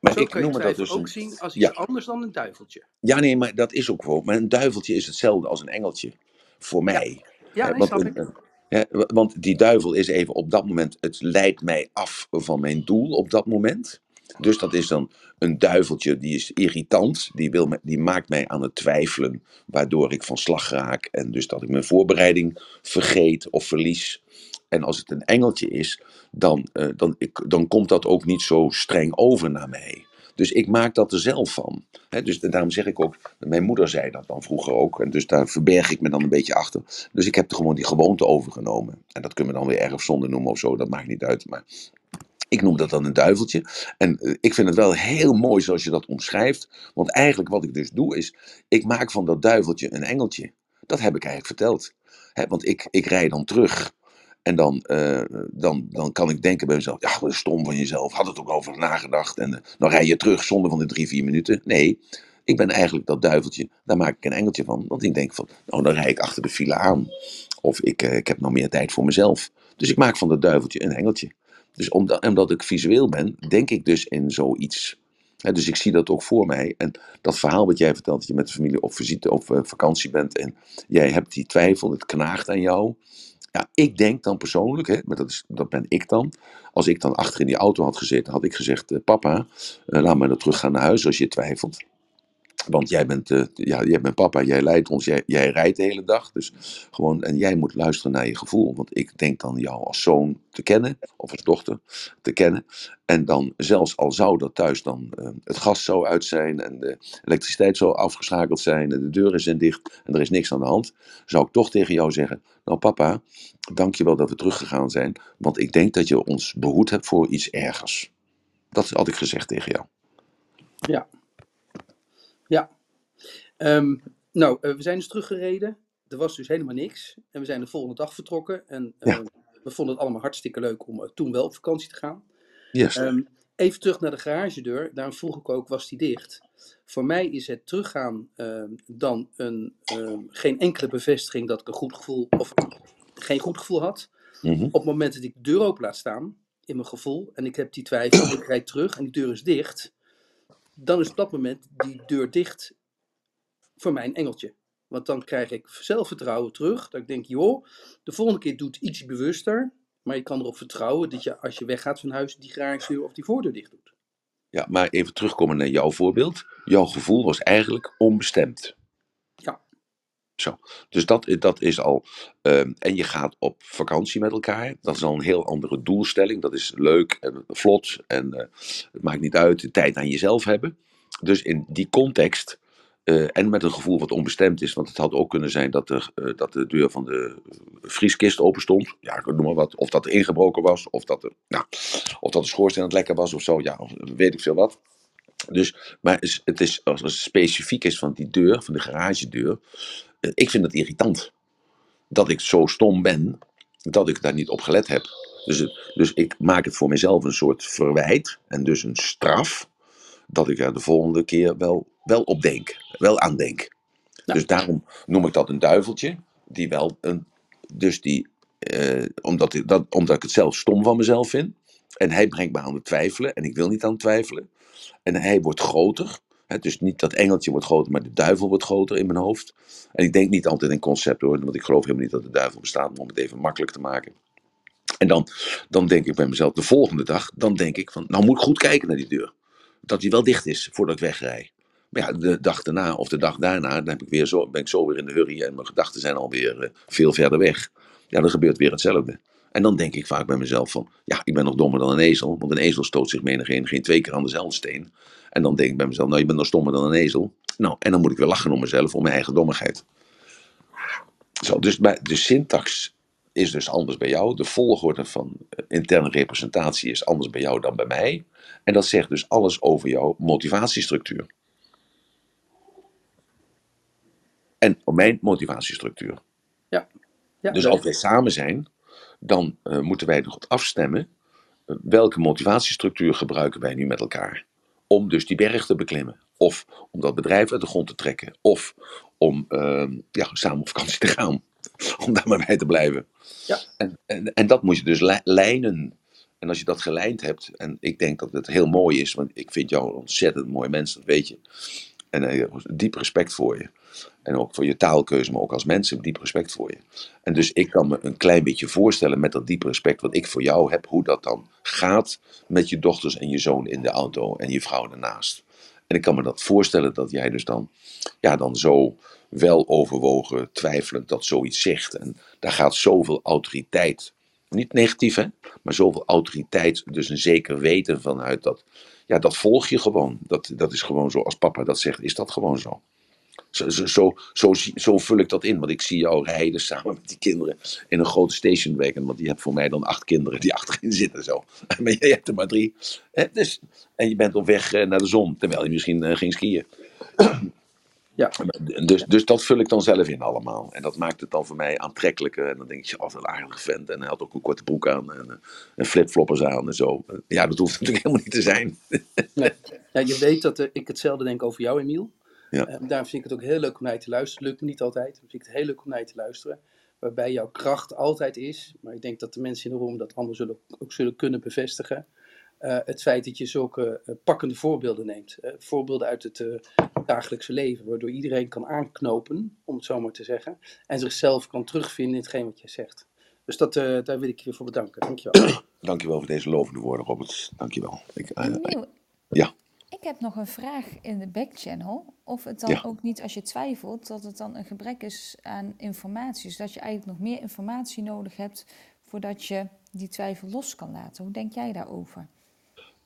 Speaker 2: Maar
Speaker 4: zo
Speaker 2: ik
Speaker 4: kan je
Speaker 2: noem het dat dus
Speaker 4: ook
Speaker 2: een...
Speaker 4: zien als iets
Speaker 2: Ja.
Speaker 4: anders dan een duiveltje.
Speaker 2: Ja, nee, maar dat is ook wel. Maar een duiveltje is hetzelfde als een engeltje. Voor mij.
Speaker 4: Ja, nee,
Speaker 2: want,
Speaker 4: snap ik.
Speaker 2: want die duivel is even op dat moment, het leidt mij af van mijn doel op dat moment. Dus dat is dan een duiveltje, die is irritant, die, wil die maakt mij aan het twijfelen, waardoor ik van slag raak en dus dat ik mijn voorbereiding vergeet of verlies. En als het een engeltje is, dan, eh, dan, ik, dan komt dat ook niet zo streng over naar mij. Dus ik maak dat er zelf van. Dus daarom zeg ik ook, mijn moeder zei dat dan vroeger ook. En dus daar verberg ik me dan een beetje achter. Dus ik heb er gewoon die gewoonte overgenomen. En dat kunnen we dan weer erfzonde noemen of zo, dat maakt niet uit. Maar ik noem dat dan een duiveltje. En eh, ik vind het wel heel mooi zoals je dat omschrijft. Want eigenlijk wat ik dus doe is, ik maak van dat duiveltje een engeltje. Dat heb ik eigenlijk verteld. Want ik, ik rij dan terug. En dan, eh, dan, dan kan ik denken bij mezelf, ja, wat stom van jezelf. Had het ook over nagedacht. En eh, dan rij je terug zonder van de drie, vier minuten. Nee, ik ben eigenlijk dat duiveltje. Daar maak ik een engeltje van. Want ik denk van, nou dan rij ik achter de file aan. Of ik, ik heb nog meer tijd voor mezelf. Dus ik maak van dat duiveltje een engeltje. Dus omdat, omdat ik visueel ben, denk ik dus in zoiets. Dus ik zie dat ook voor mij. En dat verhaal wat jij vertelt, dat je met de familie op visite of eh, vakantie bent. En jij hebt die twijfel, het knaagt aan jou. Ja, ik denk dan persoonlijk, hè, maar dat, is, dat ben ik dan. Als ik dan achter in die auto had gezeten, had ik gezegd: eh, Papa, eh, laat me dan teruggaan naar huis als je twijfelt. Want jij bent, eh, ja, jij bent papa, jij leidt ons, jij, jij rijdt de hele dag. Dus gewoon, en jij moet luisteren naar je gevoel. Want ik denk dan jou als zoon te kennen, of als dochter te kennen. En dan, zelfs al zou dat thuis dan eh, het gas zo uit zijn en de elektriciteit zo afgeschakeld zijn en de deuren zijn dicht en er is niks aan de hand, zou ik toch tegen jou zeggen: Nou, papa, dank je wel dat we teruggegaan zijn, want ik denk dat je ons behoed hebt voor iets ergers. Dat had ik gezegd tegen jou.
Speaker 4: Ja. Ja. Ehm, nou, eh, we zijn dus teruggereden. Er was dus helemaal niks. En we zijn de volgende dag vertrokken. En eh,
Speaker 2: Ja.
Speaker 4: we vonden het allemaal hartstikke leuk om eh, toen wel op vakantie te gaan.
Speaker 2: Yes.
Speaker 4: Ehm, even terug naar de garagedeur. Daarom vroeg ik ook, was die dicht? Voor mij is het teruggaan ehm, dan een, geen enkele bevestiging dat ik een goed gevoel of geen goed gevoel had.
Speaker 2: Mhm.
Speaker 4: Op het moment dat ik de deur open laat staan, in mijn gevoel, en ik heb die twijfel, ik rijd terug en die deur is dicht, dan is op dat moment die deur dicht voor mij een engeltje. Want dan krijg ik zelfvertrouwen terug. Dat ik denk, joh, de volgende keer doet iets bewuster. Maar je kan erop vertrouwen dat je als je weggaat van huis die garagedeur of die voordeur dicht doet.
Speaker 2: Ja, maar even terugkomen naar jouw voorbeeld. Jouw gevoel was eigenlijk onbestemd. Zo, dus dat, dat is al. ehm, en je gaat op vakantie met elkaar. Dat is al een heel andere doelstelling. Dat is leuk en vlot. En eh, het maakt niet uit. De tijd aan jezelf hebben. Dus in die context. eh, en met een gevoel wat onbestemd is. Want het had ook kunnen zijn dat de, eh, dat de deur van de vrieskist open stond. Ja, noem maar wat. Of dat er ingebroken was. Of dat, er, nou, of dat de schoorsteen aan het lekken was of zo. Ja, of weet ik veel wat. Dus, maar het is, als het specifiek is van die deur, van de garagedeur. Ik vind het irritant. Dat ik zo stom ben, dat ik daar niet op gelet heb. Dus, dus ik maak het voor mezelf een soort verwijt. En dus een straf. Dat ik er de volgende keer wel, wel op denk. Wel aan denk.
Speaker 4: Ja.
Speaker 2: Dus daarom noem ik dat een duiveltje. Die wel een. Dus die. eh, omdat, ik, dat, omdat ik het zelf stom van mezelf vind. En hij brengt me aan het twijfelen. En ik wil niet aan het twijfelen. En hij wordt groter. Dus niet dat engeltje wordt groter, maar de duivel wordt groter in mijn hoofd. En ik denk niet altijd in concepten hoor, want ik geloof helemaal niet dat de duivel bestaat, om het even makkelijk te maken. En dan, dan denk ik bij mezelf, de volgende dag, dan denk ik van, nou moet ik goed kijken naar die deur. Dat die wel dicht is voordat ik wegrij. Maar ja, de dag daarna of de dag daarna, dan heb ik weer zo, ben ik zo weer in de hurry en mijn gedachten zijn alweer eh, veel verder weg. Ja, dan gebeurt weer hetzelfde. En dan denk ik vaak bij mezelf van, ja, ik ben nog dommer dan een ezel, want een ezel stoot zich menig een geen twee keer aan dezelfde steen. En dan denk ik bij mezelf, nou, je bent nog stommer dan een ezel. Nou, en dan moet ik weer lachen om mezelf, om mijn eigen dommigheid. Zo, dus de syntax is dus anders bij jou. De volgorde van eh, interne representatie is anders bij jou dan bij mij. En dat zegt dus alles over jouw motivatiestructuur. En mijn motivatiestructuur.
Speaker 4: Ja. ja
Speaker 2: Dus als wij samen zijn, dan eh, moeten wij nog afstemmen. eh, welke motivatiestructuur gebruiken wij nu met elkaar? Om dus die berg te beklimmen. Of om dat bedrijf uit de grond te trekken. Of om ehm, ja, samen op vakantie te gaan. Om daar maar bij te blijven.
Speaker 4: Ja.
Speaker 2: En, en, en dat moet je dus li- lijnen. En als je dat gelijnd hebt, en ik denk dat het heel mooi is, want ik vind jou een ontzettend mooi mens, dat weet je. En eh, diep respect voor je. En ook voor je taalkeuze, maar ook als mens heb ik diep respect voor je. En dus ik kan me een klein beetje voorstellen met dat diepe respect wat ik voor jou heb, hoe dat dan gaat met je dochters en je zoon in de auto en je vrouw ernaast. En ik kan me dat voorstellen dat jij dus dan, ja, dan zo wel overwogen, twijfelend dat zoiets zegt. En daar gaat zoveel autoriteit, niet negatief hè, maar zoveel autoriteit, dus een zeker weten vanuit dat, ja, dat volg je gewoon. Dat, dat is gewoon zo, als papa dat zegt, is dat gewoon zo. Zo, zo, zo, zo, vul ik dat in, want ik zie jou rijden samen met die kinderen in een grote stationwagon, want die hebt voor mij dan acht kinderen die achterin zitten zo. Maar jij hebt er maar drie. Dus, en je bent op weg eh, naar de zon, terwijl je misschien eh, ging skiën.
Speaker 4: Ja.
Speaker 2: Dus, dus dat vul ik dan zelf in allemaal. En dat maakt het dan voor mij aantrekkelijker. En dan denk je, oh, een aardige vent. En hij had ook een korte broek aan en, eh, en flipfloppers aan en zo. Ja, dat hoeft natuurlijk helemaal niet te zijn.
Speaker 4: Nee. Ja, je weet dat ik hetzelfde denk over jou, Emiel.
Speaker 2: Ja.
Speaker 4: Eh, daarom vind ik het ook heel leuk om naar je te luisteren. Lukt me niet altijd. Dan vind ik het heel leuk om naar je te luisteren. Waarbij jouw kracht altijd is. Maar ik denk dat de mensen in de room dat allemaal zullen, ook zullen kunnen bevestigen. Eh, het feit dat je zulke eh, pakkende voorbeelden neemt. Eh, voorbeelden uit het eh, dagelijkse leven. Waardoor iedereen kan aanknopen, om het zo maar te zeggen. En zichzelf kan terugvinden in hetgeen wat jij zegt. Dus dat, eh, daar wil ik je voor bedanken. Dankjewel.
Speaker 2: Dankjewel voor deze lovende woorden, Robert. Dankjewel. Ik, ja.
Speaker 1: Ik heb nog een vraag in de backchannel. Of het dan
Speaker 2: Ja.
Speaker 1: ook niet, als je twijfelt, dat het dan een gebrek is aan informatie. Dus dat je eigenlijk nog meer informatie nodig hebt voordat je die twijfel los kan laten. Hoe denk jij daarover?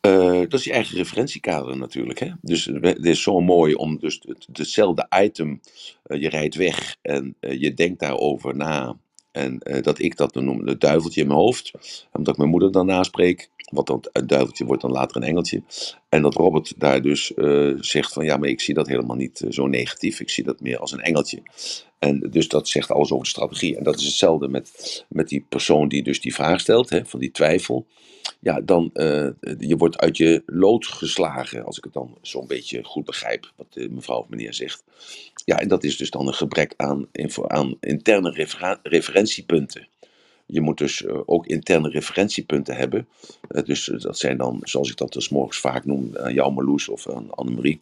Speaker 2: Eh, dat is je eigen referentiekader natuurlijk. Hè? Dus we- het is zo mooi om dus het, hetzelfde item, eh, je rijdt weg en eh, je denkt daarover na. En eh, dat ik dat dan noem, het duiveltje in mijn hoofd. Omdat ik mijn moeder dan naspreek. Want dan, het duiveltje wordt dan later een engeltje. En dat Robert daar dus eh, zegt van ja, maar ik zie dat helemaal niet eh, zo negatief. Ik zie dat meer als een engeltje. En dus dat zegt alles over de strategie. En dat is hetzelfde met, met die persoon die dus die vraag stelt, hè, van die twijfel. ja, dan uh, je wordt uit je lood geslagen, als ik het dan zo'n beetje goed begrijp, wat de mevrouw of meneer zegt. Ja, en dat is dus dan een gebrek aan, aan interne refer referentiepunten. Je moet dus uh, ook interne referentiepunten hebben. Uh, dus dat zijn dan, zoals ik dat dus morgens vaak noem, aan jou Marloes of aan Annemarie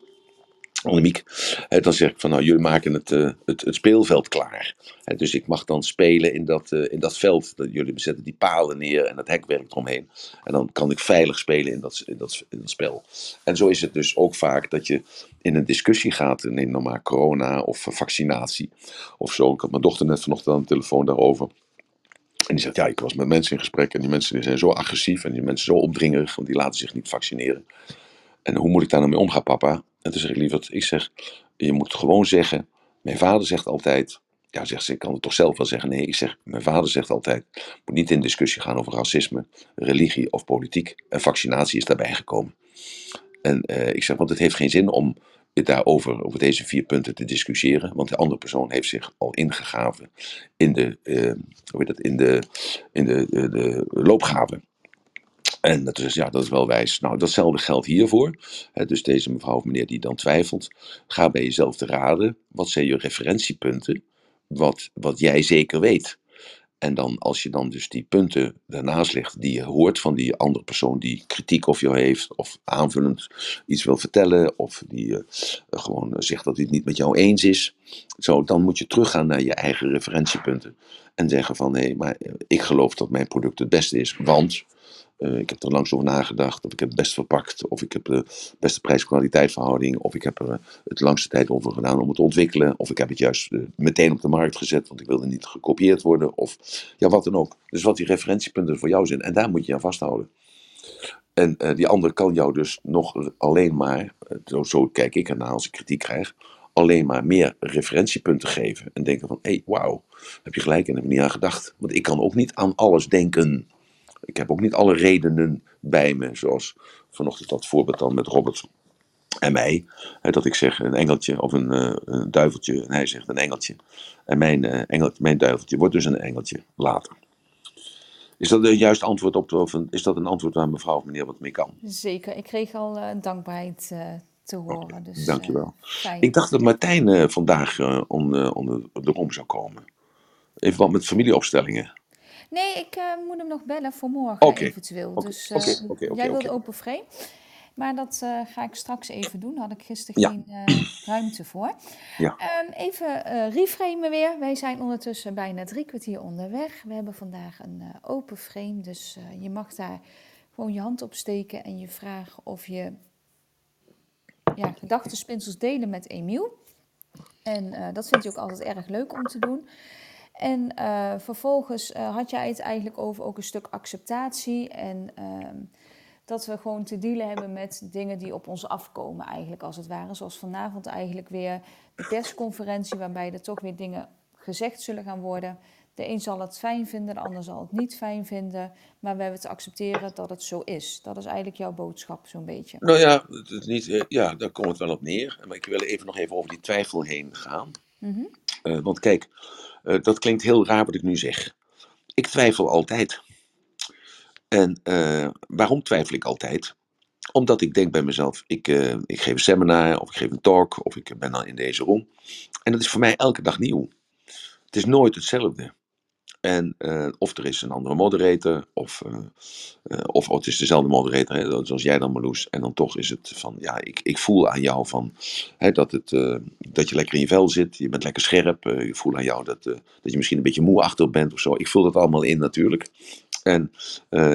Speaker 2: Annemiek, dan zeg ik van nou, jullie maken het, uh, het, speelveld klaar. dus ik mag dan spelen in dat, uh, in dat veld. Jullie zetten die palen neer en het hekwerk eromheen. En dan kan ik veilig spelen in dat, in, dat, dat spel. En zo is het dus ook vaak dat je in een discussie gaat. Neem dan maar corona of vaccinatie of zo. Ik had mijn dochter net vanochtend aan de telefoon daarover. En die zegt, ja, ik was met mensen in gesprek en die mensen zijn zo agressief en die mensen zo opdringerig, want die laten zich niet vaccineren. En hoe moet ik daar nou mee omgaan, papa? En toen zeg ik liever, ik zeg, je moet gewoon zeggen, mijn vader zegt altijd, ja, zegt ze, ik kan het toch zelf wel zeggen. Nee, ik zeg, mijn vader zegt altijd, moet niet in discussie gaan over racisme, religie of politiek. En vaccinatie is daarbij gekomen. En uh, ik zeg, want het heeft geen zin om daarover, over deze vier punten te discussiëren. Want de andere persoon heeft zich al ingegaven in de, uh, hoe heet dat, in de, in de, de, de. En dat is, ja, dat is wel wijs. Nou, datzelfde geldt hiervoor. dus deze mevrouw of meneer die dan twijfelt, ga bij jezelf te raden. Wat zijn je referentiepunten? Wat, wat jij zeker weet. En dan, als je dan dus die punten daarnaast legt die je hoort van die andere persoon die kritiek op jou heeft, of aanvullend iets wil vertellen, of die uh, gewoon zegt dat hij het niet met jou eens is, zo, dan moet je teruggaan naar je eigen referentiepunten. En zeggen van, hé, maar ik geloof dat mijn product het beste is, want uh, ik heb er langs over nagedacht, of ik heb het best verpakt, of ik heb de beste prijs-kwaliteit verhouding, of ik heb er het langste tijd over gedaan om het te ontwikkelen, of ik heb het juist uh, meteen op de markt gezet, want ik wilde niet gekopieerd worden, of ja, wat dan ook. Dus wat die referentiepunten voor jou zijn, en daar moet je aan vasthouden. En die ander kan jou dus nog alleen maar, zo, zo kijk ik ernaar als ik kritiek krijg, alleen maar meer referentiepunten geven. En denken van, hé, hey, wauw, heb je gelijk en heb ik niet aan gedacht. Want ik kan ook niet aan alles denken. Ik heb ook niet alle redenen bij me, zoals vanochtend dat voorbeeld dan met Robert en mij. Hè, dat ik zeg een engeltje of een, uh, een, duiveltje en hij zegt een engeltje. En mijn, uh, engeltje, mijn duiveltje wordt dus een engeltje later. Is dat een juist antwoord op, of is dat een antwoord waar mevrouw of meneer wat mee kan?
Speaker 1: Zeker, ik kreeg al uh, dankbaarheid te horen.
Speaker 2: Okay,
Speaker 1: dus,
Speaker 2: dankjewel. Ik dacht dat Martijn vandaag onder, onder de rom zou komen. Even wat met familieopstellingen.
Speaker 1: Nee, ik uh, moet hem nog bellen voor morgen
Speaker 2: okay.
Speaker 1: eventueel.
Speaker 2: Okay.
Speaker 1: Dus uh,
Speaker 2: okay. Okay.
Speaker 1: jij wilde open frame. Maar dat uh, ga ik straks even doen. Daar had ik gisteren ja. geen ruimte voor.
Speaker 2: Ja.
Speaker 1: Um, even reframen weer. Wij zijn ondertussen bijna drie kwartier onderweg. We hebben vandaag een open frame. Dus je mag daar gewoon je hand op steken en je vragen of je ja, gedachtenspinsels delen met Emiel. En dat vind je ook altijd erg leuk om te doen. En uh, vervolgens uh, had jij het eigenlijk over ook een stuk acceptatie en uh, dat we gewoon te dealen hebben met dingen die op ons afkomen eigenlijk als het ware. Zoals vanavond eigenlijk weer de persconferentie waarbij er toch weer dingen gezegd zullen gaan worden. De een zal het fijn vinden, de ander zal het niet fijn vinden. Maar we hebben te accepteren dat het zo is. Dat is eigenlijk jouw boodschap zo'n beetje.
Speaker 2: Nou ja, het is niet, ja, daar komt het wel op neer. Maar ik wil even nog even over die twijfel heen gaan.
Speaker 1: Mm -hmm.
Speaker 2: uh, want kijk, uh, dat klinkt heel raar wat ik nu zeg. Ik twijfel altijd. En uh, waarom twijfel ik altijd? Omdat ik denk bij mezelf, ik, uh, ik geef een seminar of ik geef een talk of ik ben dan in deze room. En dat is voor mij elke dag nieuw. Het is nooit hetzelfde. En uh, of er is een andere moderator, of, uh, uh, of oh, het is dezelfde moderator, hè, zoals jij dan Marloes. En dan toch is het van, ja, ik, ik voel aan jou van, hè, dat, het, dat je lekker in je vel zit, je bent lekker scherp. ik voel aan jou dat, dat je misschien een beetje moe achter bent of zo. Ik voel dat allemaal in natuurlijk. En,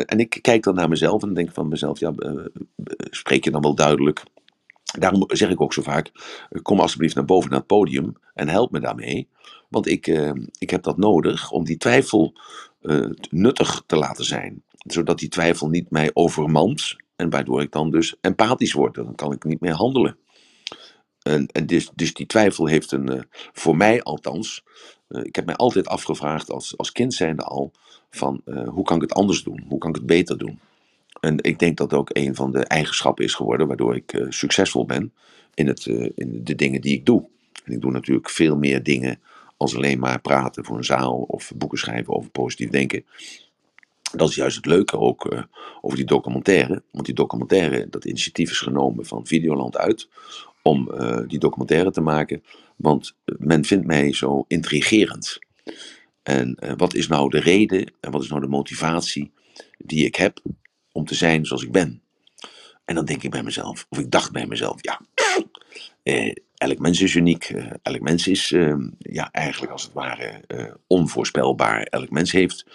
Speaker 2: en ik kijk dan naar mezelf en denk van mezelf, ja, spreek je dan wel duidelijk? Daarom zeg ik ook zo vaak, kom alsjeblieft naar boven naar het podium en help me daarmee. Want ik, uh, ik heb dat nodig om die twijfel uh, nuttig te laten zijn. Zodat die twijfel niet mij overmand. En waardoor ik dan dus empathisch word. Dan kan ik niet meer handelen. En, en dus, dus die twijfel heeft een, uh, voor mij althans. ik heb mij altijd afgevraagd als, als kind zijnde al. Van hoe kan ik het anders doen? Hoe kan ik het beter doen? En ik denk dat ook een van de eigenschappen is geworden. Waardoor ik succesvol ben in, het, in de dingen die ik doe. En ik doe natuurlijk veel meer dingen als alleen maar praten voor een zaal of boeken schrijven over positief denken. Dat is juist het leuke ook eh, over die documentaire. Want die documentaire, dat initiatief is genomen van Videoland uit. Om eh, die documentaire te maken. Want men vindt mij zo intrigerend. En eh, wat is nou de reden en wat is nou de motivatie die ik heb om te zijn zoals ik ben? En dan denk ik bij mezelf, of ik dacht bij mezelf, ja, eh, elk mens is uniek. eh, elk mens is eh, ja, eigenlijk als het ware eh, onvoorspelbaar. Elk mens heeft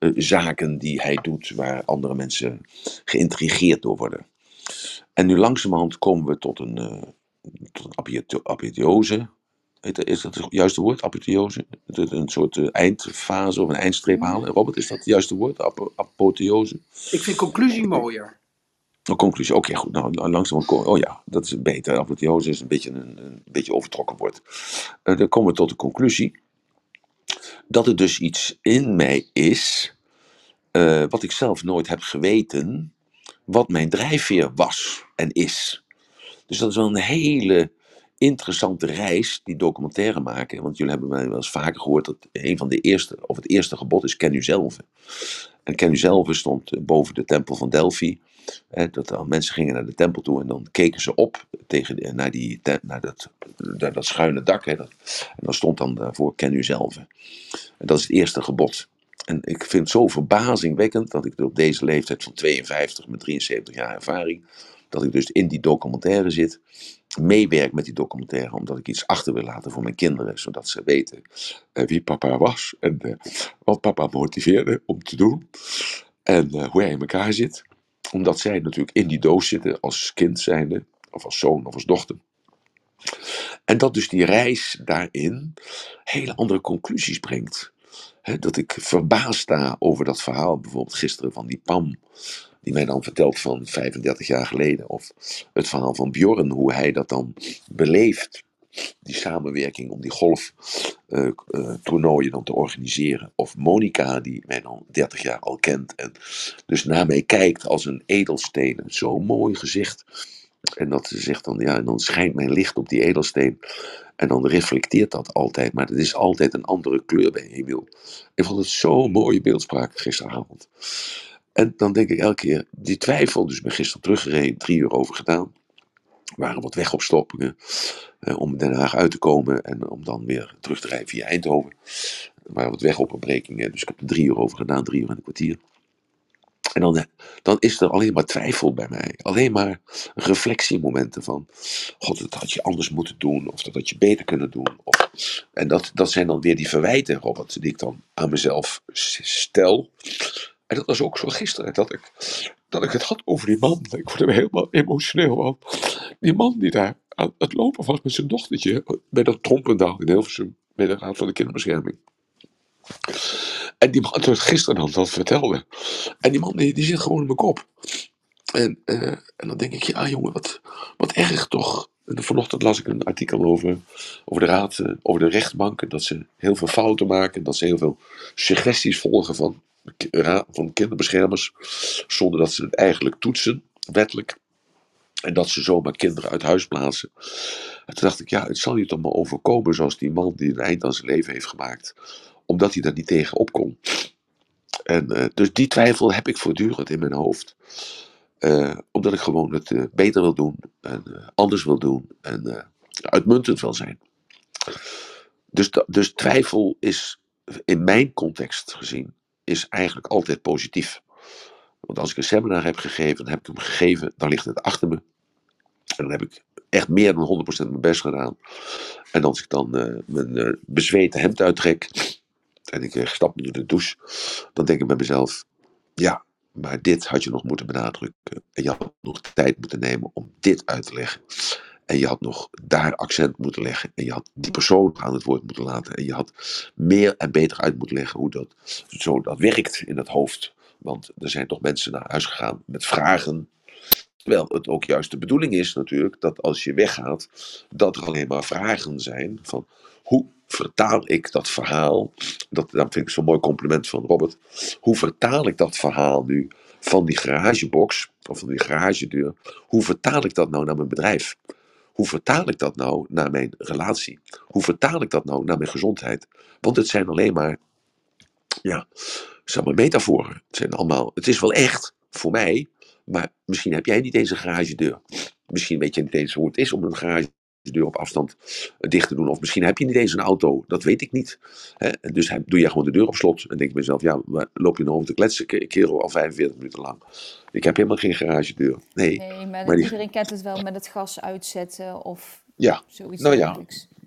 Speaker 2: eh, zaken die hij doet waar andere mensen geïntrigeerd door worden. En nu langzamerhand komen we tot een, tot een apotheo- apotheose. Is dat het juiste woord? Apotheose? Een soort eindfase of een eindstreep halen. Robert, is dat het juiste woord? Apo- apotheose?
Speaker 4: Ik vind conclusie mooier.
Speaker 2: Een conclusie. Oké, goed. Nou, langzaam. Oh ja, dat is beter. Apotheose is een beetje een, een beetje overtrokken woord. Eh, dan komen we tot de conclusie dat er dus iets in mij is, eh, wat ik zelf nooit heb geweten, wat mijn drijfveer was en is. Dus dat is wel een hele interessante reis, die documentaire maken. Want jullie hebben mij wel eens vaker gehoord dat een van de eerste, of het eerste gebod is, ken u zelf. En ken u zelf stond eh, boven de tempel van Delphi. Dat dan mensen gingen naar de tempel toe en dan keken ze op tegen, naar, die, naar, dat, naar dat schuine dak. Hè, dat, en dan stond dan daarvoor, ken u zelf. En dat is het eerste gebod. En ik vind het zo verbazingwekkend dat ik op deze leeftijd van 52 met 73 jaar ervaring, dat ik dus in die documentaire zit, meewerk met die documentaire, omdat ik iets achter wil laten voor mijn kinderen, zodat ze weten eh, wie papa was en eh, wat papa motiveerde om te doen en eh, hoe hij in elkaar zit. Omdat zij natuurlijk in die doos zitten als kind zijnde, of als zoon of als dochter. En dat dus die reis daarin hele andere conclusies brengt. Dat ik verbaasd sta over dat verhaal, bijvoorbeeld gisteren van die Pam, die mij dan vertelt van 35 jaar geleden. Of het verhaal van Bjorn, hoe hij dat dan beleeft. Die samenwerking om die golftoernooien dan te organiseren. Of Monica, die mij dan 30 jaar al kent. En dus naar mij kijkt als een edelsteen. Zo'n mooi gezicht. En dat ze zegt dan, ja, en dan schijnt mijn licht op die edelsteen. En dan reflecteert dat altijd. Maar het is altijd een andere kleur bij Emiel. Ik vond het zo'n mooie beeldspraak gisteravond. En dan denk ik elke keer, die twijfel, dus ben gisteren teruggereden, drie uur over gedaan. Waren wat wegopstoppingen eh, om Den Haag uit te komen en om dan weer terug te rijden via Eindhoven. Er waren wat wegopbrekingen, dus ik heb er drie uur over gedaan, drie uur en een kwartier. En dan, eh, dan is er alleen maar twijfel bij mij. Alleen maar reflectiemomenten van... God, dat had je anders moeten doen. Of dat had je beter kunnen doen. Of, en dat, dat zijn dan weer die verwijten, Robert, die ik dan aan mezelf stel. En dat was ook zo gisteren, dat ik, dat ik het had over die man. Ik word er helemaal emotioneel van. Die man die daar aan het lopen was met zijn dochtertje... bij dat Trompendaal in Hilversum. Bij de Raad van de Kinderbescherming. En die man dat gisteren dan dat vertelde. En die man die, die zit gewoon in mijn kop. En, eh, en dan denk ik, ja jongen, wat, wat erg toch. En vanochtend las ik een artikel over, over de raad, eh, over de rechtbanken. Dat ze heel veel fouten maken. Dat ze heel veel suggesties volgen van, van kinderbeschermers. Zonder dat ze het eigenlijk toetsen, wettelijk. En dat ze zomaar kinderen uit huis plaatsen. En toen dacht ik, ja, het zal je toch maar overkomen zoals die man die een eind aan zijn leven heeft gemaakt. Omdat hij daar niet tegen op kon. En eh, dus die twijfel heb ik voortdurend in mijn hoofd. Eh, omdat ik gewoon het eh, beter wil doen en anders wil doen en uitmuntend wil zijn. Dus, dus twijfel is in mijn context gezien is eigenlijk altijd positief. Want als ik een seminar heb gegeven, dan heb ik hem gegeven, dan ligt het achter me. En dan heb ik echt meer dan 100% mijn best gedaan. En als ik dan eh, mijn eh, bezweten hemd uittrek en ik eh, stap onder de douche, dan denk ik bij mezelf, ja, maar dit had je nog moeten benadrukken. En je had nog tijd moeten nemen om dit uit te leggen. En je had nog daar accent moeten leggen. En je had die persoon aan het woord moeten laten. En je had meer en beter uit moeten leggen hoe dat, zo dat werkt in het hoofd. Want er zijn toch mensen naar huis gegaan met vragen. Terwijl het ook juist de bedoeling is natuurlijk dat als je weggaat, dat er alleen maar vragen zijn van hoe vertaal ik dat verhaal. Dat, dat vind ik zo'n mooi compliment van Robert. Hoe vertaal ik dat verhaal nu van die garagebox of van die garagedeur? Hoe vertaal ik dat nou naar mijn bedrijf? Hoe vertaal ik dat nou naar mijn relatie? Hoe vertaal ik dat nou naar mijn gezondheid? Want het zijn alleen maar ja, zijn allemaal metaforen. Het, zijn allemaal, het is wel echt, voor mij, maar misschien heb jij niet eens een garagedeur. Misschien weet je niet eens hoe het is om een garagedeur op afstand eh, dicht te doen. Of misschien heb je niet eens een auto, dat weet ik niet. Hè? Dus heb- doe je gewoon de deur op slot en denk bij mezelf, ja, waar loop je nou over te kletsen, ke- kerel, al 45 minuten lang. Ik heb helemaal geen garagedeur. Nee,
Speaker 1: Nee, maar,
Speaker 2: Maar die-
Speaker 1: iedereen kent het wel met het gas uitzetten of
Speaker 2: ja.
Speaker 1: zoiets
Speaker 2: Nou ja.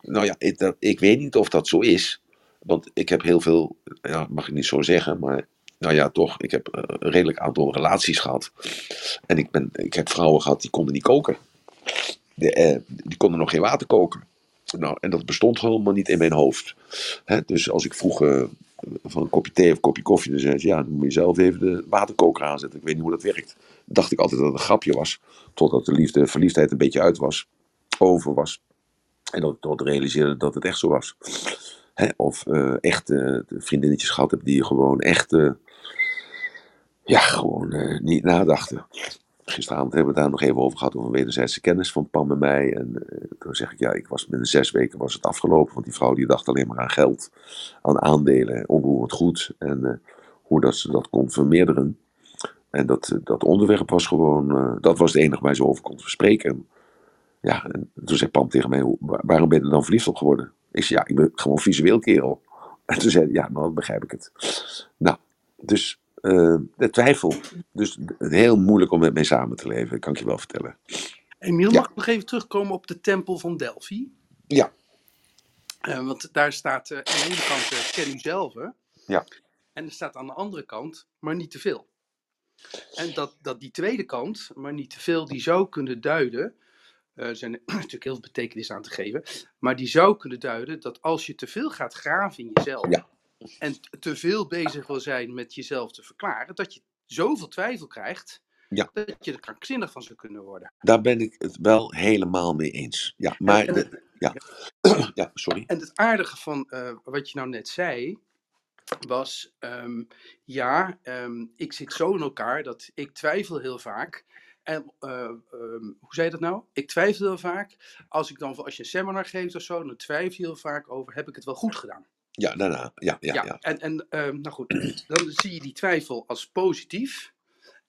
Speaker 2: Nou ja, ik, dat- ik weet niet of dat zo is. Want ik heb heel veel, ja, mag ik niet zo zeggen, maar nou ja, toch. Ik heb eh, een redelijk aantal relaties gehad. En ik, ben, ik heb vrouwen gehad die konden niet koken. De, eh, die konden nog geen water koken. Nou, en dat bestond maar niet in mijn hoofd. Dus als ik vroeg eh, van een kopje thee of een kopje koffie, dan zei ze, ja, dan moet je zelf even de waterkoker aanzetten. Ik weet niet hoe dat werkt. Dacht ik altijd dat het een grapje was. Totdat de liefde, verliefdheid een beetje uit was. Over was. En dat ik tot realiseerde dat het echt zo was. Of eh, echt vriendinnetjes gehad heb die gewoon echt, ja, gewoon niet nadachten. Gisteravond hebben we daar nog even over gehad, over wederzijdse kennis van Pam en mij. En eh, toen zeg ik, ja, ik was binnen zes weken was het afgelopen. Want die vrouw die dacht alleen maar aan geld, aan aandelen, onroerend goed. En eh, hoe dat ze dat kon vermeerderen. En dat, eh, dat onderwerp was gewoon, dat was het enige waar ze over kon spreken. Ja, en toen zei Pam tegen mij, "Hoe- waar- waarom ben je dan verliefd op geworden? Ik zei, ja, ik ben gewoon visueel kerel. En toen zei hij, ja, nou, begrijp ik het. Nou, dus eh, de twijfel. Dus heel moeilijk om met mij samen te leven, kan ik je wel vertellen.
Speaker 4: Emiel,
Speaker 2: Ja.
Speaker 4: mag ik nog even terugkomen op de tempel van Delphi?
Speaker 2: Ja.
Speaker 4: Eh, want daar staat eh, aan de ene kant ken u zelf.
Speaker 2: Ja.
Speaker 4: En er staat aan de andere kant, maar niet te veel. En dat, dat die tweede kant, maar niet te veel, die zou kunnen duiden. Er zijn natuurlijk heel veel betekenis aan te geven. Maar die zou kunnen duiden dat als je te veel gaat graven in jezelf.
Speaker 2: Ja.
Speaker 4: En te veel bezig wil zijn met jezelf te verklaren. Dat je zoveel twijfel krijgt.
Speaker 2: Ja.
Speaker 4: Dat je er krankzinnig van zou kunnen worden.
Speaker 2: Daar ben ik het wel helemaal mee eens. Ja, maar...
Speaker 4: En- en
Speaker 2: de- ja. ja, sorry.
Speaker 4: En het aardige van eh, wat je nou net zei, was, ehm, ja, ehm, ik zit zo in elkaar dat ik twijfel heel vaak. En eh, ehm, hoe zei je dat nou? Ik twijfel heel vaak. Als ik dan, als je een seminar geeft of zo, dan twijfel je heel vaak over, heb ik het wel goed gedaan?
Speaker 2: Ja, daarna. Ja, ja, ja.
Speaker 4: En, en ehm, nou goed, dan zie je die twijfel als positief.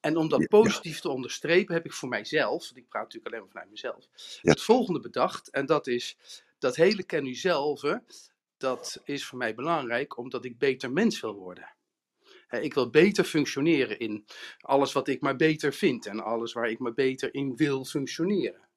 Speaker 4: En om dat
Speaker 2: Ja,
Speaker 4: positief te onderstrepen, heb ik voor mijzelf, want ik praat natuurlijk alleen maar vanuit mezelf,
Speaker 2: Ja.
Speaker 4: het volgende bedacht. En dat is dat hele ken u zelf. Dat is voor mij belangrijk, omdat ik beter mens wil worden. Ik wil beter functioneren in alles wat ik maar beter vind en alles waar ik maar beter in wil functioneren.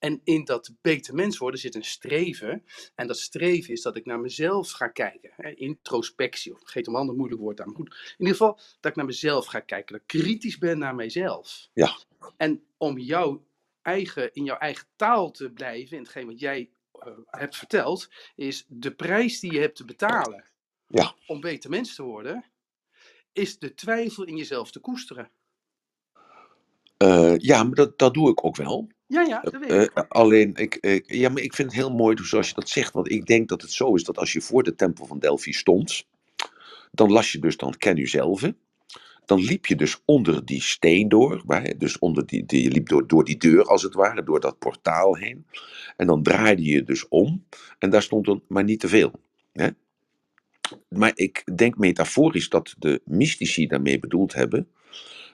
Speaker 4: En in dat beter mens worden zit een streven. En dat streven is dat ik naar mezelf ga kijken. Hè, introspectie, of vergeet een ander moeilijk woord aan. Maar goed, in ieder geval dat ik naar mezelf ga kijken. Dat ik kritisch ben naar mijzelf.
Speaker 2: Ja.
Speaker 4: En om jouw eigen, in jouw eigen taal te blijven, in hetgeen wat jij eh, hebt verteld, is de prijs die je hebt te betalen
Speaker 2: Ja.
Speaker 4: om beter mens te worden, is de twijfel in jezelf te koesteren.
Speaker 2: Eh, ja, maar dat, dat doe ik ook wel.
Speaker 4: Ja, ja, dat weet
Speaker 2: Eh,
Speaker 4: ik.
Speaker 2: alleen, ik, ik, ja, maar ik vind het heel mooi zoals je dat zegt. Want ik denk dat het zo is dat als je voor de tempel van Delphi stond, dan las je dus dan ken u zelf. Dan liep je dus onder die steen door. Waar, dus onder die, die, je liep door, door die deur als het ware, door dat portaal heen. En dan draaide je dus om. En daar stond dan maar niet te veel. Maar ik denk metaforisch dat de mystici daarmee bedoeld hebben.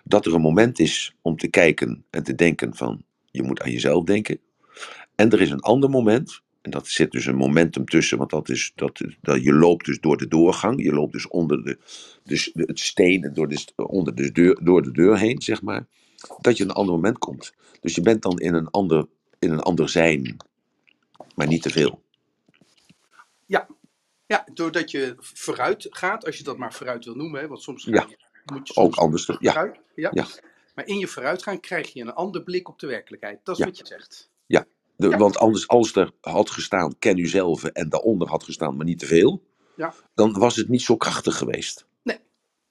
Speaker 2: Dat er een moment is om te kijken en te denken van je moet aan jezelf denken. En er is een ander moment, en dat zit dus een momentum tussen, want dat is dat, dat je loopt dus door de doorgang, je loopt dus onder de, dus de, het steen en door de, onder de deur, door de deur heen, zeg maar, dat je een ander moment komt. Dus je bent dan in een ander, in een ander zijn, maar niet te veel.
Speaker 4: Ja, doordat je vooruit gaat, als je dat maar vooruit wil noemen, hè, want soms
Speaker 2: Ja.
Speaker 4: moet je soms
Speaker 2: Ook anders. Ja,
Speaker 4: vooruit. Ja.
Speaker 2: Ja.
Speaker 4: Maar in je vooruitgaan krijg je een ander blik op de werkelijkheid. Dat is
Speaker 2: Ja.
Speaker 4: wat je zegt.
Speaker 2: de,
Speaker 4: Ja.
Speaker 2: want anders, als er had gestaan, ken u zelf, en daaronder had gestaan, maar niet te veel,
Speaker 4: Ja.
Speaker 2: dan was het niet zo krachtig geweest.
Speaker 4: Nee.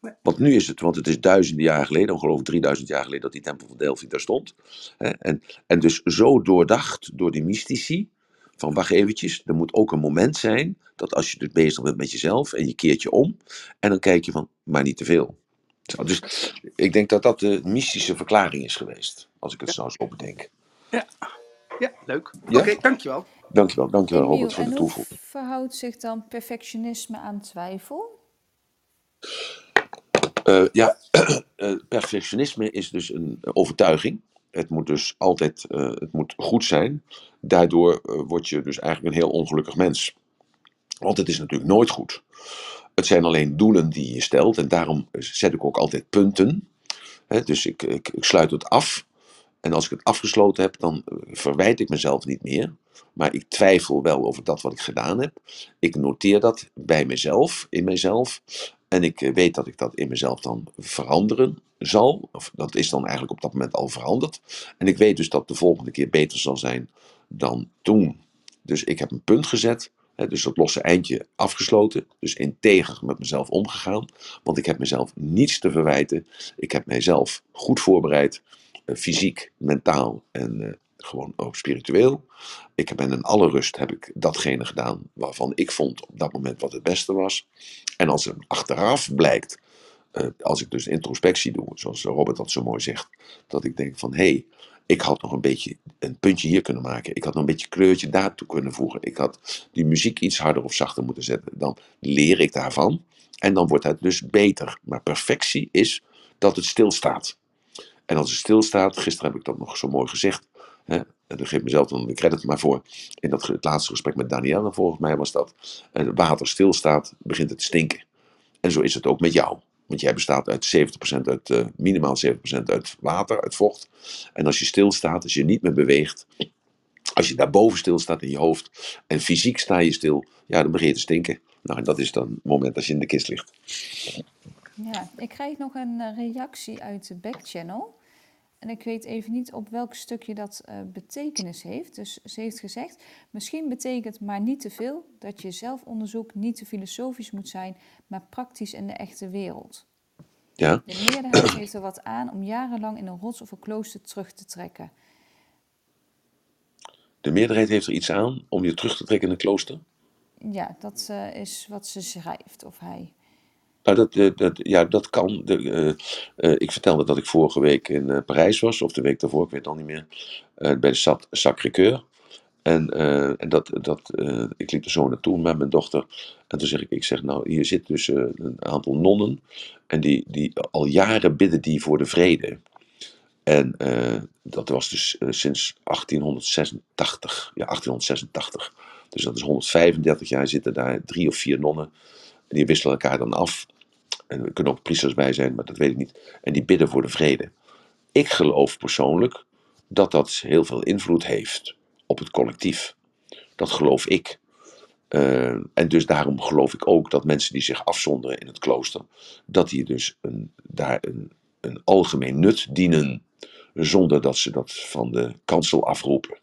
Speaker 4: Nee.
Speaker 2: Want nu is het, want het is duizenden jaren geleden, ongeveer 3000 jaar geleden, dat die tempel van Delphi daar stond. Hè, En, en dus zo doordacht door die mystici, van wacht eventjes, er moet ook een moment zijn, dat als je dus bezig bent met jezelf, en je keert je om, en dan kijk je van, maar niet te veel. Zo, dus ik denk dat dat de mystische verklaring is geweest, als ik het zo zo bedenk.
Speaker 4: Ja, leuk.
Speaker 2: Ja?
Speaker 4: Oké, dankjewel.
Speaker 2: Dankjewel, dankjewel
Speaker 1: Emiel,
Speaker 2: Robert voor de
Speaker 1: en hoe
Speaker 2: toevoeging.
Speaker 1: verhoudt zich dan perfectionisme aan twijfel?
Speaker 2: Eh, ja, eh, perfectionisme is dus een overtuiging. Het moet dus altijd eh, het moet goed zijn. Daardoor word je dus eigenlijk een heel ongelukkig mens. Want het is natuurlijk nooit goed. Het zijn alleen doelen die je stelt en daarom zet ik ook altijd punten. Dus ik, ik, ik sluit het af. En als ik het afgesloten heb, dan eh, verwijt ik mezelf niet meer. Maar ik twijfel wel over dat wat ik gedaan heb. Ik noteer dat bij mezelf, in mezelf. En ik eh, weet dat ik dat in mezelf dan veranderen zal. Of dat is dan eigenlijk op dat moment al veranderd. En ik weet dus dat de volgende keer beter zal zijn dan toen. Dus ik heb een punt gezet. Dus dat losse eindje afgesloten. Dus integer met mezelf omgegaan. Want ik heb mezelf niets te verwijten. Ik heb mijzelf goed voorbereid. eh, fysiek, mentaal en eh, gewoon ook spiritueel. Ik ben in alle rust heb ik datgene gedaan waarvan ik vond op dat moment wat het beste was. En als er achteraf blijkt, eh, als ik dus introspectie doe, zoals Robert dat zo mooi zegt, dat ik denk van hé, hey, ik had nog een beetje een puntje hier kunnen maken. Ik had nog een beetje kleurtje daartoe kunnen voegen. Ik had die muziek iets harder of zachter moeten zetten. Dan leer ik daarvan en dan wordt het dus beter. Maar perfectie is dat het stilstaat. En als het stilstaat, gisteren heb ik dat nog zo mooi gezegd. Hè, en daar geef ik mezelf dan de credit maar voor. In dat, het laatste gesprek met Danielle, volgens mij was dat. eh, water stilstaat, begint het te stinken. En zo is het ook met jou. Want jij bestaat uit 70% uit, eh, minimaal 70% uit water, uit vocht. En als je stilstaat, als je niet meer beweegt, als je daarboven stilstaat in je hoofd en fysiek sta je stil, ja, dan begin je te stinken. Nou, en dat is dan het moment als je in de kist ligt.
Speaker 1: Ja, ik krijg nog een eh, reactie uit de backchannel. En ik weet even niet op welk stukje dat eh, betekenis heeft. Dus ze heeft gezegd, misschien betekent maar niet te veel dat je zelfonderzoek niet te filosofisch moet zijn, maar praktisch in de echte wereld.
Speaker 2: Ja,
Speaker 1: De meerderheid heeft er wat aan om jarenlang in een rots of een klooster terug te trekken.
Speaker 2: de meerderheid heeft er iets aan om je terug te trekken in een klooster.
Speaker 1: Ja, dat eh, is wat ze schrijft, of hij.
Speaker 2: Nou, dat, eh, dat, ja, dat kan. De, eh, eh, ik vertelde dat ik vorige week in Parijs was, of de week daarvoor, ik weet het al niet meer, bij de Sacré-Cœur. En, en dat, dat, ik liep er zo naartoe met mijn dochter. En toen zeg ik, ik zeg nou, hier zit dus een aantal nonnen. En die, die al jaren bidden die voor de vrede. En dat was dus sinds 1886. Ja, 1886. Dus dat is 135 jaar zitten daar drie of vier nonnen. En die wisselen elkaar dan af. En er kunnen ook priesters bij zijn, maar dat weet ik niet. En die bidden voor de vrede. Ik geloof persoonlijk dat dat heel veel invloed heeft op het collectief. Dat geloof ik. Eh, en dus daarom geloof ik ook dat mensen die zich afzonderen in het klooster, dat die dus een, daar een, een algemeen nut dienen, zonder dat ze dat van de kansel afroepen.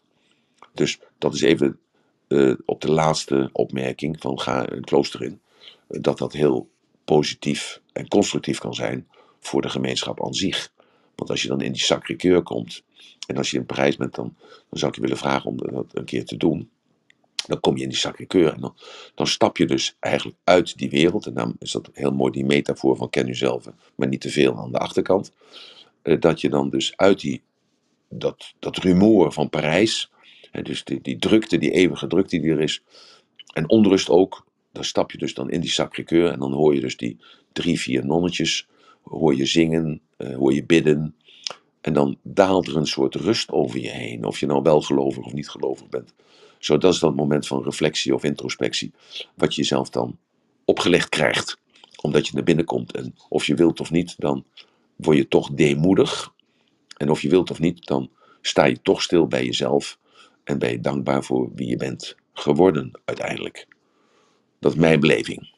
Speaker 2: Dus dat is even eh, op de laatste opmerking van ga een klooster in, eh, dat dat heel positief en constructief kan zijn voor de gemeenschap aan zich. Want als je dan in die Sacré-Cœur komt, en als je in Parijs bent, dan, dan zou ik je willen vragen om dat een keer te doen. Dan kom je in die Sacré-Cœur en dan, dan stap je dus eigenlijk uit die wereld. En dan is dat heel mooi die metafoor van ken jezelf, maar niet te veel aan de achterkant. Eh, dat je dan dus uit die, dat, dat rumoer van Parijs, dus die, die drukte, die eeuwige drukte die er is, en onrust ook, dan stap je dus dan in die Sacré-Cœur en dan hoor je dus die drie, vier nonnetjes, hoor je zingen, eh, hoor je bidden. En dan daalt er een soort rust over je heen, of je nou wel gelovig of niet gelovig bent. Zo, dat is dan het moment van reflectie of introspectie, wat je jezelf dan opgelegd krijgt, omdat je naar binnen komt. En of je wilt of niet, dan word je toch deemoedig. En of je wilt of niet, dan sta je toch stil bij jezelf en ben je dankbaar voor wie je bent geworden uiteindelijk. Dat is mijn beleving.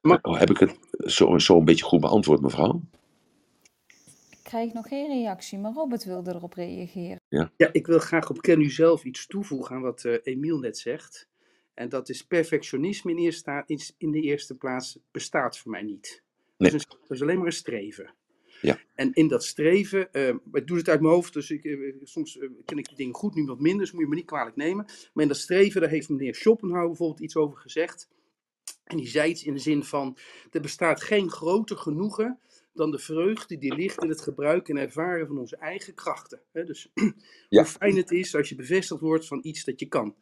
Speaker 4: Maar-
Speaker 2: Oh, Heb ik het zo, zo een beetje goed beantwoord, mevrouw?
Speaker 1: Ik krijg nog geen reactie, maar Robert wilde erop reageren.
Speaker 4: Ja, ik wil graag op Ken u zelf iets toevoegen aan wat eh, Emiel net zegt. En dat is perfectionisme in, eerste, in, in de eerste plaats bestaat voor mij niet. Dat,
Speaker 2: Nee.
Speaker 4: is, een- dat is alleen maar een streven.
Speaker 2: Ja.
Speaker 4: En in dat streven, eh, ik doe het uit mijn hoofd, dus ik, eh, soms eh, ken ik die dingen goed, nu wat minder, dus moet je me niet kwalijk nemen. Maar in dat streven, daar heeft meneer Schopenhauer bijvoorbeeld iets over gezegd. En die zei iets in de zin van, er bestaat geen groter genoegen dan de vreugde die ligt in het gebruiken en ervaren van onze eigen krachten. Dus
Speaker 2: Ja.
Speaker 4: hoe fijn het is als je bevestigd wordt van iets dat je kan.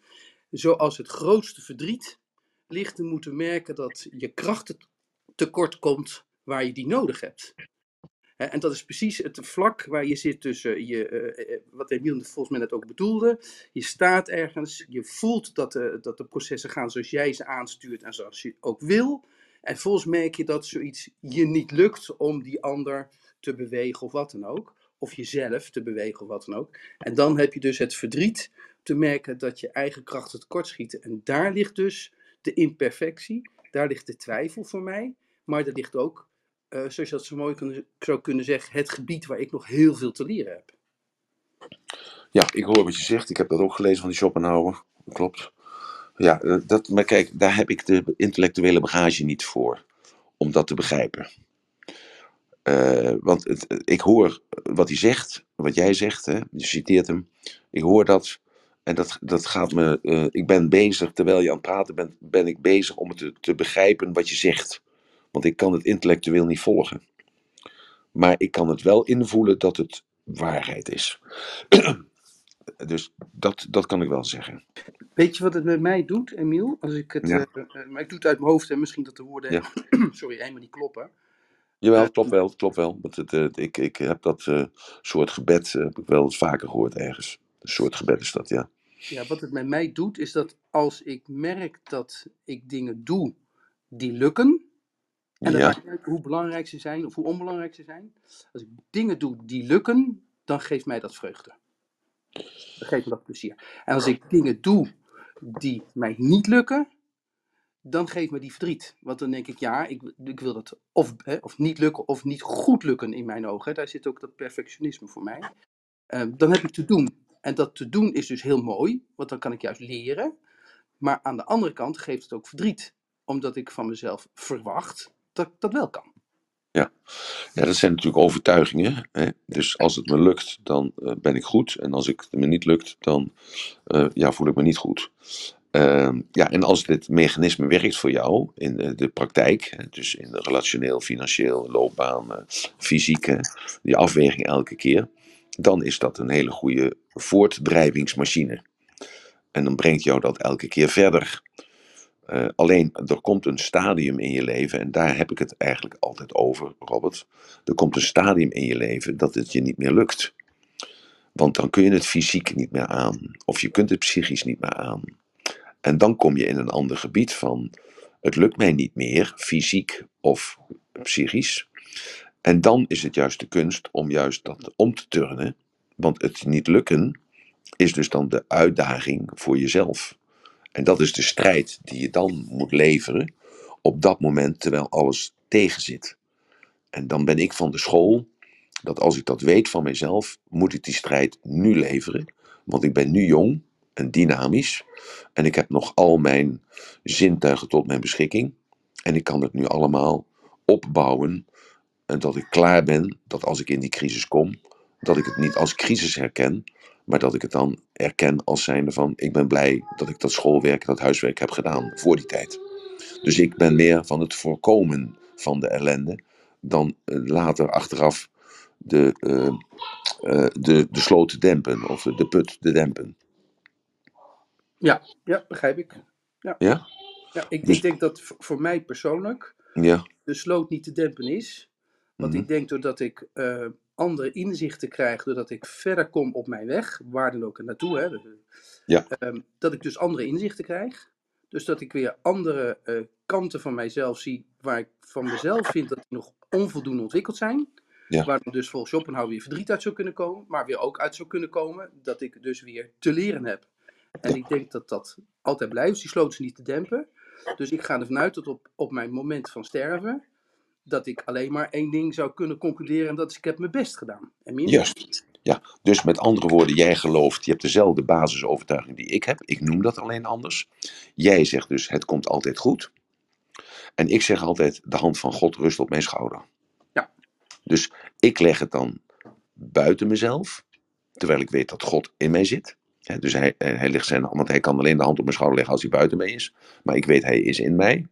Speaker 4: Zoals het grootste verdriet ligt te moeten merken dat je krachten tekort komt waar je die nodig hebt. En dat is precies het vlak waar je zit tussen je, eh, eh, wat Emiel volgens mij net ook bedoelde. Je staat ergens, je voelt dat de, dat de processen gaan zoals jij ze aanstuurt en zoals je ook wil. En volgens merk je dat zoiets je niet lukt om die ander te bewegen of wat dan ook. Of jezelf te bewegen of wat dan ook. En dan heb je dus het verdriet te merken dat je eigen krachten tekortschieten. En daar ligt dus de imperfectie, daar ligt de twijfel voor mij. Maar daar ligt ook, eh, zoals je dat zo mooi zou kunnen zeggen, het gebied waar ik nog heel veel te leren heb.
Speaker 2: Ja, ik hoor wat je zegt. Ik heb dat ook gelezen van die Schopenhauer. Klopt. Ja, eh, dat, maar kijk, daar heb ik de intellectuele bagage niet voor. Om dat te begrijpen. Eh, want het, ik hoor wat hij zegt, wat jij zegt, hè, je citeert hem. Ik hoor dat en dat, dat gaat me. ik ben bezig, terwijl je aan het praten bent, ben ik bezig om het te begrijpen wat je zegt. Want ik kan het intellectueel niet volgen. Maar ik kan het wel invoelen dat het waarheid is. dus dat, dat kan ik wel zeggen.
Speaker 4: Weet je wat het met mij doet, Emiel? Als ik het,
Speaker 2: Ja.
Speaker 4: eh, eh, maar ik doe het uit mijn hoofd en misschien dat de woorden,
Speaker 2: Ja.
Speaker 4: sorry, helemaal niet kloppen.
Speaker 2: Jawel,
Speaker 4: Eh,
Speaker 2: klopt wel, klopt wel. Want het, ik, ik heb dat soort gebed heb ik wel eens vaker gehoord ergens. Een soort gebed is dat, ja.
Speaker 4: Ja, wat het met mij doet, is dat als ik merk dat ik dingen doe die lukken, en dat maakt niet uit hoe belangrijk ze zijn of hoe onbelangrijk ze zijn. Als ik dingen doe die lukken, dan geeft mij dat vreugde. Dan geeft me dat plezier. En als ik dingen doe die mij niet lukken, dan geeft me die verdriet. Want dan denk ik, ja, ik, ik wil dat of, hè, of niet lukken of niet goed lukken in mijn ogen. Daar zit ook dat perfectionisme voor mij. Eh, dan heb ik te doen. En dat te doen is dus heel mooi, want dan kan ik juist leren. Maar aan de andere kant geeft het ook verdriet. Omdat ik van mezelf verwacht dat dat wel kan.
Speaker 2: Ja, dat zijn natuurlijk overtuigingen. Hè? Dus als het me lukt, dan eh, ben ik goed. En als ik, het me niet lukt, dan eh, ja, voel ik me niet goed. Ehm, ja, en als dit mechanisme werkt voor jou in eh, de praktijk, dus in de relationeel, financieel, loopbaan, fysiek, die afweging elke keer, dan is dat een hele goede voortdrijvingsmachine. En dan brengt jou dat elke keer verder. Eh, alleen, er komt een stadium in je leven, en daar heb ik het eigenlijk altijd over, Robert. Er komt een stadium in je leven dat het je niet meer lukt. Want dan kun je het fysiek niet meer aan, of je kunt het psychisch niet meer aan. En dan kom je in een ander gebied van, het lukt mij niet meer, fysiek of psychisch. En dan is het juist de kunst om juist dat om te turnen. Want het niet lukken is dus dan de uitdaging voor jezelf. En dat is de strijd die je dan moet leveren op dat moment terwijl alles tegenzit. En dan ben ik van de school dat als ik dat weet van mezelf, moet ik die strijd nu leveren. Want ik ben nu jong en dynamisch en ik heb nog al mijn zintuigen tot mijn beschikking. En ik kan het nu allemaal opbouwen en dat ik klaar ben dat als ik in die crisis kom, dat ik het niet als crisis herken, maar dat ik het dan erken als zijnde van ik ben blij dat ik dat schoolwerk, dat huiswerk heb gedaan voor die tijd. Dus ik ben meer van het voorkomen van de ellende dan eh, later achteraf de, eh, eh, de, de sloot te dempen of de put te dempen.
Speaker 4: Ja, ja begrijp ik. Ja,
Speaker 2: Ja?
Speaker 4: ja ik,
Speaker 2: Dus-
Speaker 4: ik denk dat voor mij persoonlijk
Speaker 2: Ja.
Speaker 4: de sloot niet te dempen is. Want
Speaker 2: Mhm.
Speaker 4: ik denk doordat ik andere inzichten krijg, doordat ik verder kom op mijn weg, waar dan ook naartoe, hè,
Speaker 2: Ja.
Speaker 4: ehm, dat ik dus andere inzichten krijg. Dus dat ik weer andere eh, kanten van mijzelf zie, waar ik van mezelf vind dat die nog onvoldoende ontwikkeld zijn.
Speaker 2: Ja.
Speaker 4: Waar dus volgens Schopenhauer weer verdriet uit zou kunnen komen, maar weer ook uit zou kunnen komen dat ik dus weer te leren heb. En ik denk dat dat altijd blijft, dus die sloot is niet te dempen. Dus ik ga ervan uit dat op, op mijn moment van sterven, dat ik alleen maar één ding zou kunnen concluderen en dat is ik heb mijn best gedaan. En meer.
Speaker 2: Juist. Ja, dus met andere woorden, jij gelooft, je hebt dezelfde basisovertuiging die ik heb. Ik noem dat alleen anders. Jij zegt dus, het komt altijd goed. En ik zeg altijd, de hand van God rust op mijn schouder.
Speaker 4: Ja.
Speaker 2: Dus ik leg het dan buiten mezelf, terwijl ik weet dat God in mij zit. Dus hij, eh, hij legt zijn, want hij kan alleen de hand op mijn schouder leggen als hij buiten mij is. Maar ik weet, hij is in mij.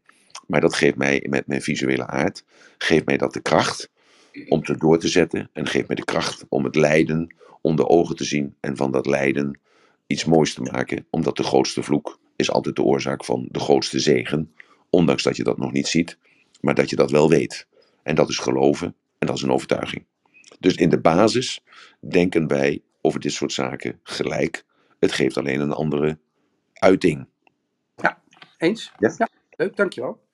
Speaker 2: Maar dat geeft mij, met mijn visuele aard, geeft mij dat de kracht om te door te zetten. En geeft mij de kracht om het lijden onder ogen te zien. En van dat lijden iets moois te maken. Omdat de grootste vloek is altijd de oorzaak van de grootste zegen. Ondanks dat je dat nog niet ziet, maar dat je dat wel weet. En dat is geloven en dat is een overtuiging. Dus in de basis denken wij over dit soort zaken gelijk. Het geeft alleen een andere uiting.
Speaker 4: Eens?
Speaker 2: Ja.
Speaker 4: Leuk, dankjewel.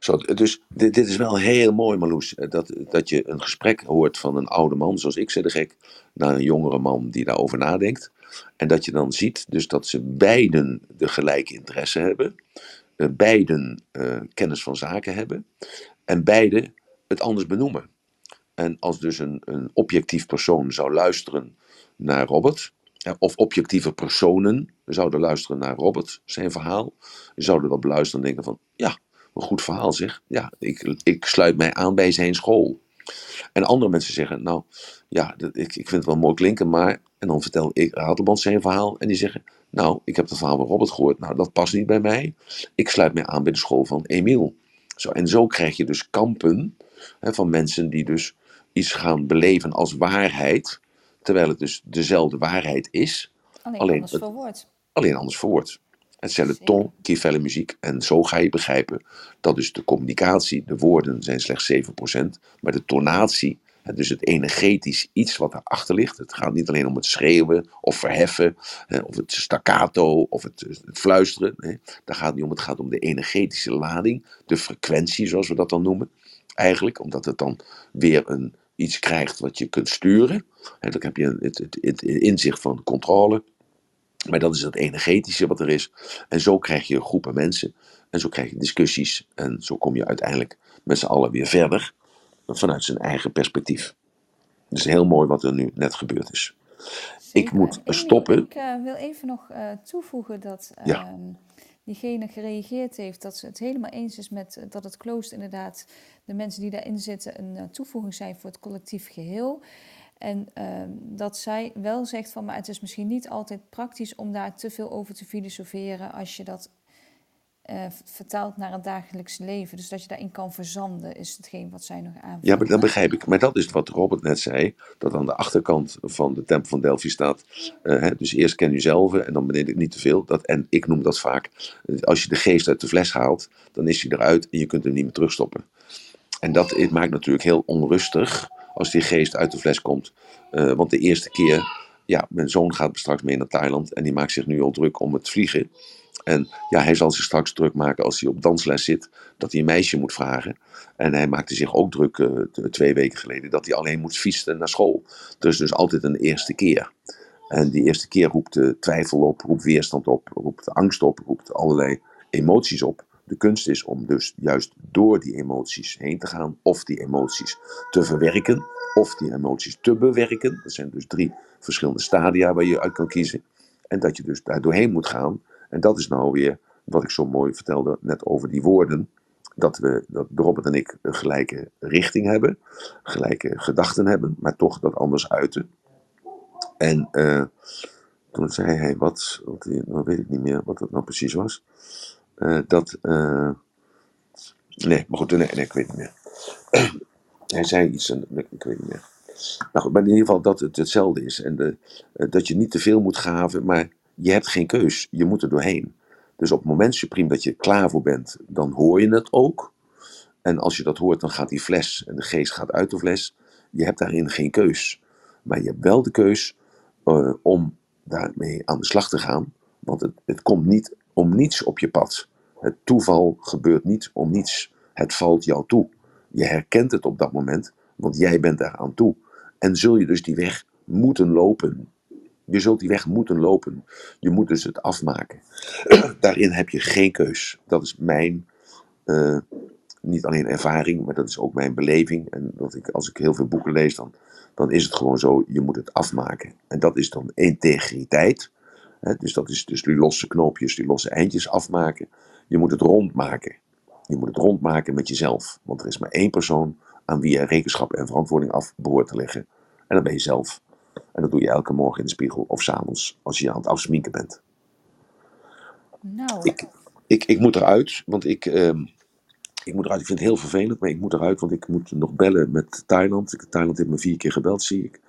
Speaker 2: Zo, dus dit, dit is wel heel mooi, Marloes. eh, Dat, dat je een gesprek hoort van een oude man, zoals ik zei de gek, naar een jongere man die daarover nadenkt. En dat je dan ziet dus dat ze beiden de gelijke interesse hebben. eh, beiden eh, kennis van zaken hebben. En beiden het anders benoemen. En als dus een, een objectief persoon zou luisteren naar Robert, of objectieve personen zouden luisteren naar Robert, zijn verhaal, zouden dat beluisteren en denken van, ja, een goed verhaal zeg. Ja, ik, ik sluit mij aan bij zijn school. En andere mensen zeggen, nou, ja, ik, ik vind het wel mooi klinken, maar... En dan vertel ik Ratelband zijn verhaal en die zeggen, nou, ik heb het verhaal van Robert gehoord, nou, dat past niet bij mij. Ik sluit mij aan bij de school van Emiel. Zo, en zo krijg je dus kampen hè, van mensen die dus iets gaan beleven als waarheid, terwijl het dus dezelfde waarheid is,
Speaker 1: Alleen,
Speaker 2: Alleen
Speaker 1: anders
Speaker 2: het-
Speaker 1: verwoord.
Speaker 2: alleen anders verwoord. Hetzelfde ton, kiefelle muziek. En zo ga je begrijpen dat dus de communicatie, de woorden zijn slechts 7%, maar de tonatie, dus het energetisch iets wat erachter ligt. Het gaat niet alleen om het schreeuwen of verheffen, of het staccato of het, het fluisteren. Nee, daar gaat het niet om. Het gaat om de energetische lading, de frequentie zoals we dat dan noemen. Eigenlijk, omdat het dan weer een, iets krijgt wat je kunt sturen. Hè, dan heb je het, het, het inzicht van controle. Maar dat is het energetische wat er is. En zo krijg je groepen mensen. En zo krijg je discussies. En zo kom je uiteindelijk met z'n allen weer verder. Vanuit zijn eigen perspectief. Het is heel mooi wat er nu net gebeurd is.
Speaker 1: Zeker.
Speaker 2: moet
Speaker 1: En Emiel,
Speaker 2: stoppen.
Speaker 1: Ik eh, wil even nog eh, toevoegen dat
Speaker 2: Ja.
Speaker 1: Diegene gereageerd heeft dat ze het helemaal eens is met eh, dat het klooster inderdaad de mensen die daarin zitten een eh, toevoeging zijn voor het collectief geheel. En ehm, dat zij wel zegt van, maar het is misschien niet altijd praktisch om daar te veel over te filosoferen als je dat eh, vertaalt naar het dagelijks leven. Dus dat je daarin kan verzanden, is hetgeen wat zij nog aanvulde.
Speaker 2: Ja, maar dat begrijp ik. Maar dat is wat Robert net zei. Dat aan de achterkant van de tempel van Delphi staat. eh, hè, dus eerst ken jezelf en dan beneden niet te veel. En ik noem dat vaak. Als je de geest uit de fles haalt, dan is hij eruit en je kunt hem niet meer terugstoppen. En dat maakt natuurlijk heel onrustig als die geest uit de fles komt. Eh, want de eerste keer, ja, mijn zoon gaat straks mee naar Thailand en die maakt zich nu al druk om het vliegen. En ja, hij zal zich straks druk maken als hij op dansles zit, dat hij een meisje moet vragen. En hij maakte zich ook druk eh, twee weken geleden dat hij alleen moet fietsen naar school. Dus dus altijd een eerste keer. En die eerste keer roept twijfel op, roept weerstand op, roept angst op, roept allerlei emoties op. De kunst is om dus juist door die emoties heen te gaan, of die emoties te verwerken, of die emoties te bewerken. Dat zijn dus drie verschillende stadia waar je uit kan kiezen. En dat je dus daar doorheen moet gaan. En dat is nou weer wat ik zo mooi vertelde net over die woorden. Dat we, dat Robert en ik een gelijke richting hebben, gelijke gedachten hebben, maar toch dat anders uiten. En eh, toen zei hij wat, wat, nou weet ik niet meer wat dat nou precies was. Eh, dat, eh, nee, maar goed, nee, nee, ik weet niet meer. hij zei iets, en, ik, weet niet meer. Nou goed, maar in ieder geval dat het hetzelfde is. En de, dat je niet te veel moet gaven, maar je hebt geen keus. Je moet er doorheen. Dus op het moment supreme dat je er klaar voor bent, dan hoor je het ook. En als je dat hoort, dan gaat die fles en de geest gaat uit de fles. Je hebt daarin geen keus. Maar je hebt wel de keus eh, om daarmee aan de slag te gaan. Want het, het komt niet om niets op je pad. Het toeval gebeurt niet om niets. Het valt jou toe. Je herkent het op dat moment, want jij bent daar aan toe. En zul je dus die weg moeten lopen. Je zult die weg moeten lopen. Je moet dus het afmaken. Daarin heb je geen keus. Dat is mijn, eh, niet alleen ervaring, maar dat is ook mijn beleving. En dat ik, als ik heel veel boeken lees, dan, dan is het gewoon zo, je moet het afmaken. En dat is dan integriteit. Dus dat is dus die losse knoopjes, die losse eindjes afmaken. Je moet het rondmaken. Je moet het rondmaken met jezelf. Want er is maar één persoon aan wie je rekenschap en verantwoording af behoort te leggen. En dat ben je zelf. En dat doe je elke morgen in de spiegel of s'avonds als je aan het afsminken bent.
Speaker 1: Nou,
Speaker 2: Ik, ik, ik moet eruit, want ik, ehm, Ik moet eruit. Ik vind het heel vervelend, maar ik moet eruit, want ik moet nog bellen met Thailand. Ik- Thailand heeft me vier keer gebeld, zie ik.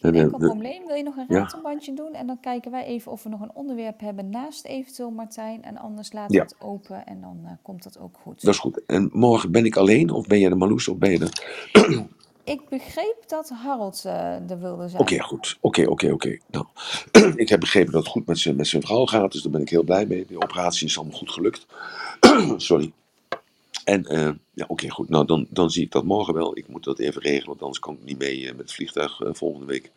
Speaker 2: En,
Speaker 1: Enkel
Speaker 2: de-
Speaker 1: probleem. Wil je nog een
Speaker 2: Ja.
Speaker 1: ratelbandje doen? En dan kijken wij even of we nog een onderwerp hebben naast eventueel Martijn. En anders laten
Speaker 2: Ja.
Speaker 1: het open en dan eh, komt dat ook goed.
Speaker 2: dat is goed. En morgen ben ik alleen, of ben jij de Marloes, of ben je er?
Speaker 1: Ik begreep dat Harold eh, er wilde zijn.
Speaker 2: Oké, goed. Oké, oké, oké. Nou, ik heb begrepen dat het goed met zijn, met zijn vrouw gaat, dus daar ben ik heel blij mee. De operatie is allemaal goed gelukt. Sorry. En, eh, ja, oké, goed. Nou, dan, dan zie ik dat morgen wel. Ik moet dat even regelen, want anders kan ik niet mee eh, met het vliegtuig eh, volgende week.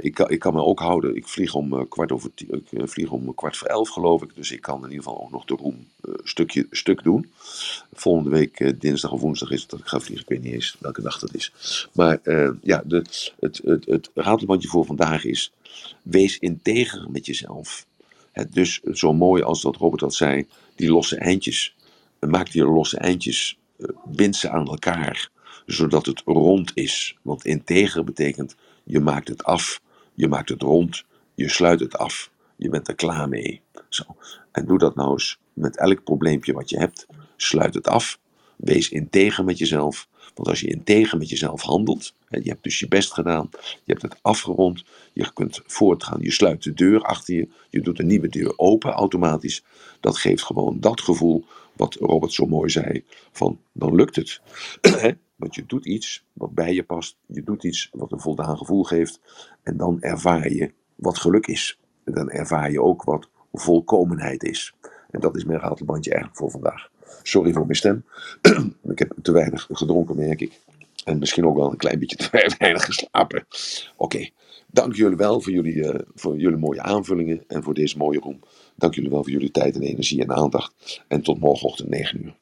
Speaker 2: Ik, kan, ik kan me ook houden. Ik vlieg om kwart over ik vlieg om kwart voor elf, geloof ik. Dus ik kan in ieder geval ook nog de room eh, stukje, stuk doen. Volgende week, dinsdag of woensdag, is het dat ik ga vliegen. Ik weet niet eens welke dag dat is. Maar ja, de, het, het, het ratelbandje voor vandaag is: wees integer met jezelf. Het, dus zo mooi als dat Robert dat zei, die losse eindjes. Maak die losse eindjes, eh, bind ze aan elkaar, zodat het rond is. Want integer betekent je maakt het af, je maakt het rond, je sluit het af, je bent er klaar mee. Zo. En doe dat nou eens met elk probleempje wat je hebt. Sluit het af, wees integer met jezelf. Want als je integer met jezelf handelt, je hebt dus je best gedaan, je hebt het afgerond, je kunt voortgaan, je sluit de deur achter je, je doet een nieuwe deur open automatisch. Dat geeft gewoon dat gevoel wat Robert zo mooi zei, van dan lukt het. Want je doet iets wat bij je past, je doet iets wat een voldaan gevoel geeft en dan ervaar je wat geluk is. En dan ervaar je ook wat volkomenheid is. En dat is mijn ratelbandje eigenlijk voor vandaag. Sorry voor mijn stem. ik heb te weinig gedronken, merk ik. En misschien ook wel een klein beetje te weinig geslapen. Oké, dank jullie wel voor jullie, eh, voor jullie mooie aanvullingen en voor deze mooie room. Dank jullie wel voor jullie tijd en energie en aandacht. En tot morgenochtend 9 uur.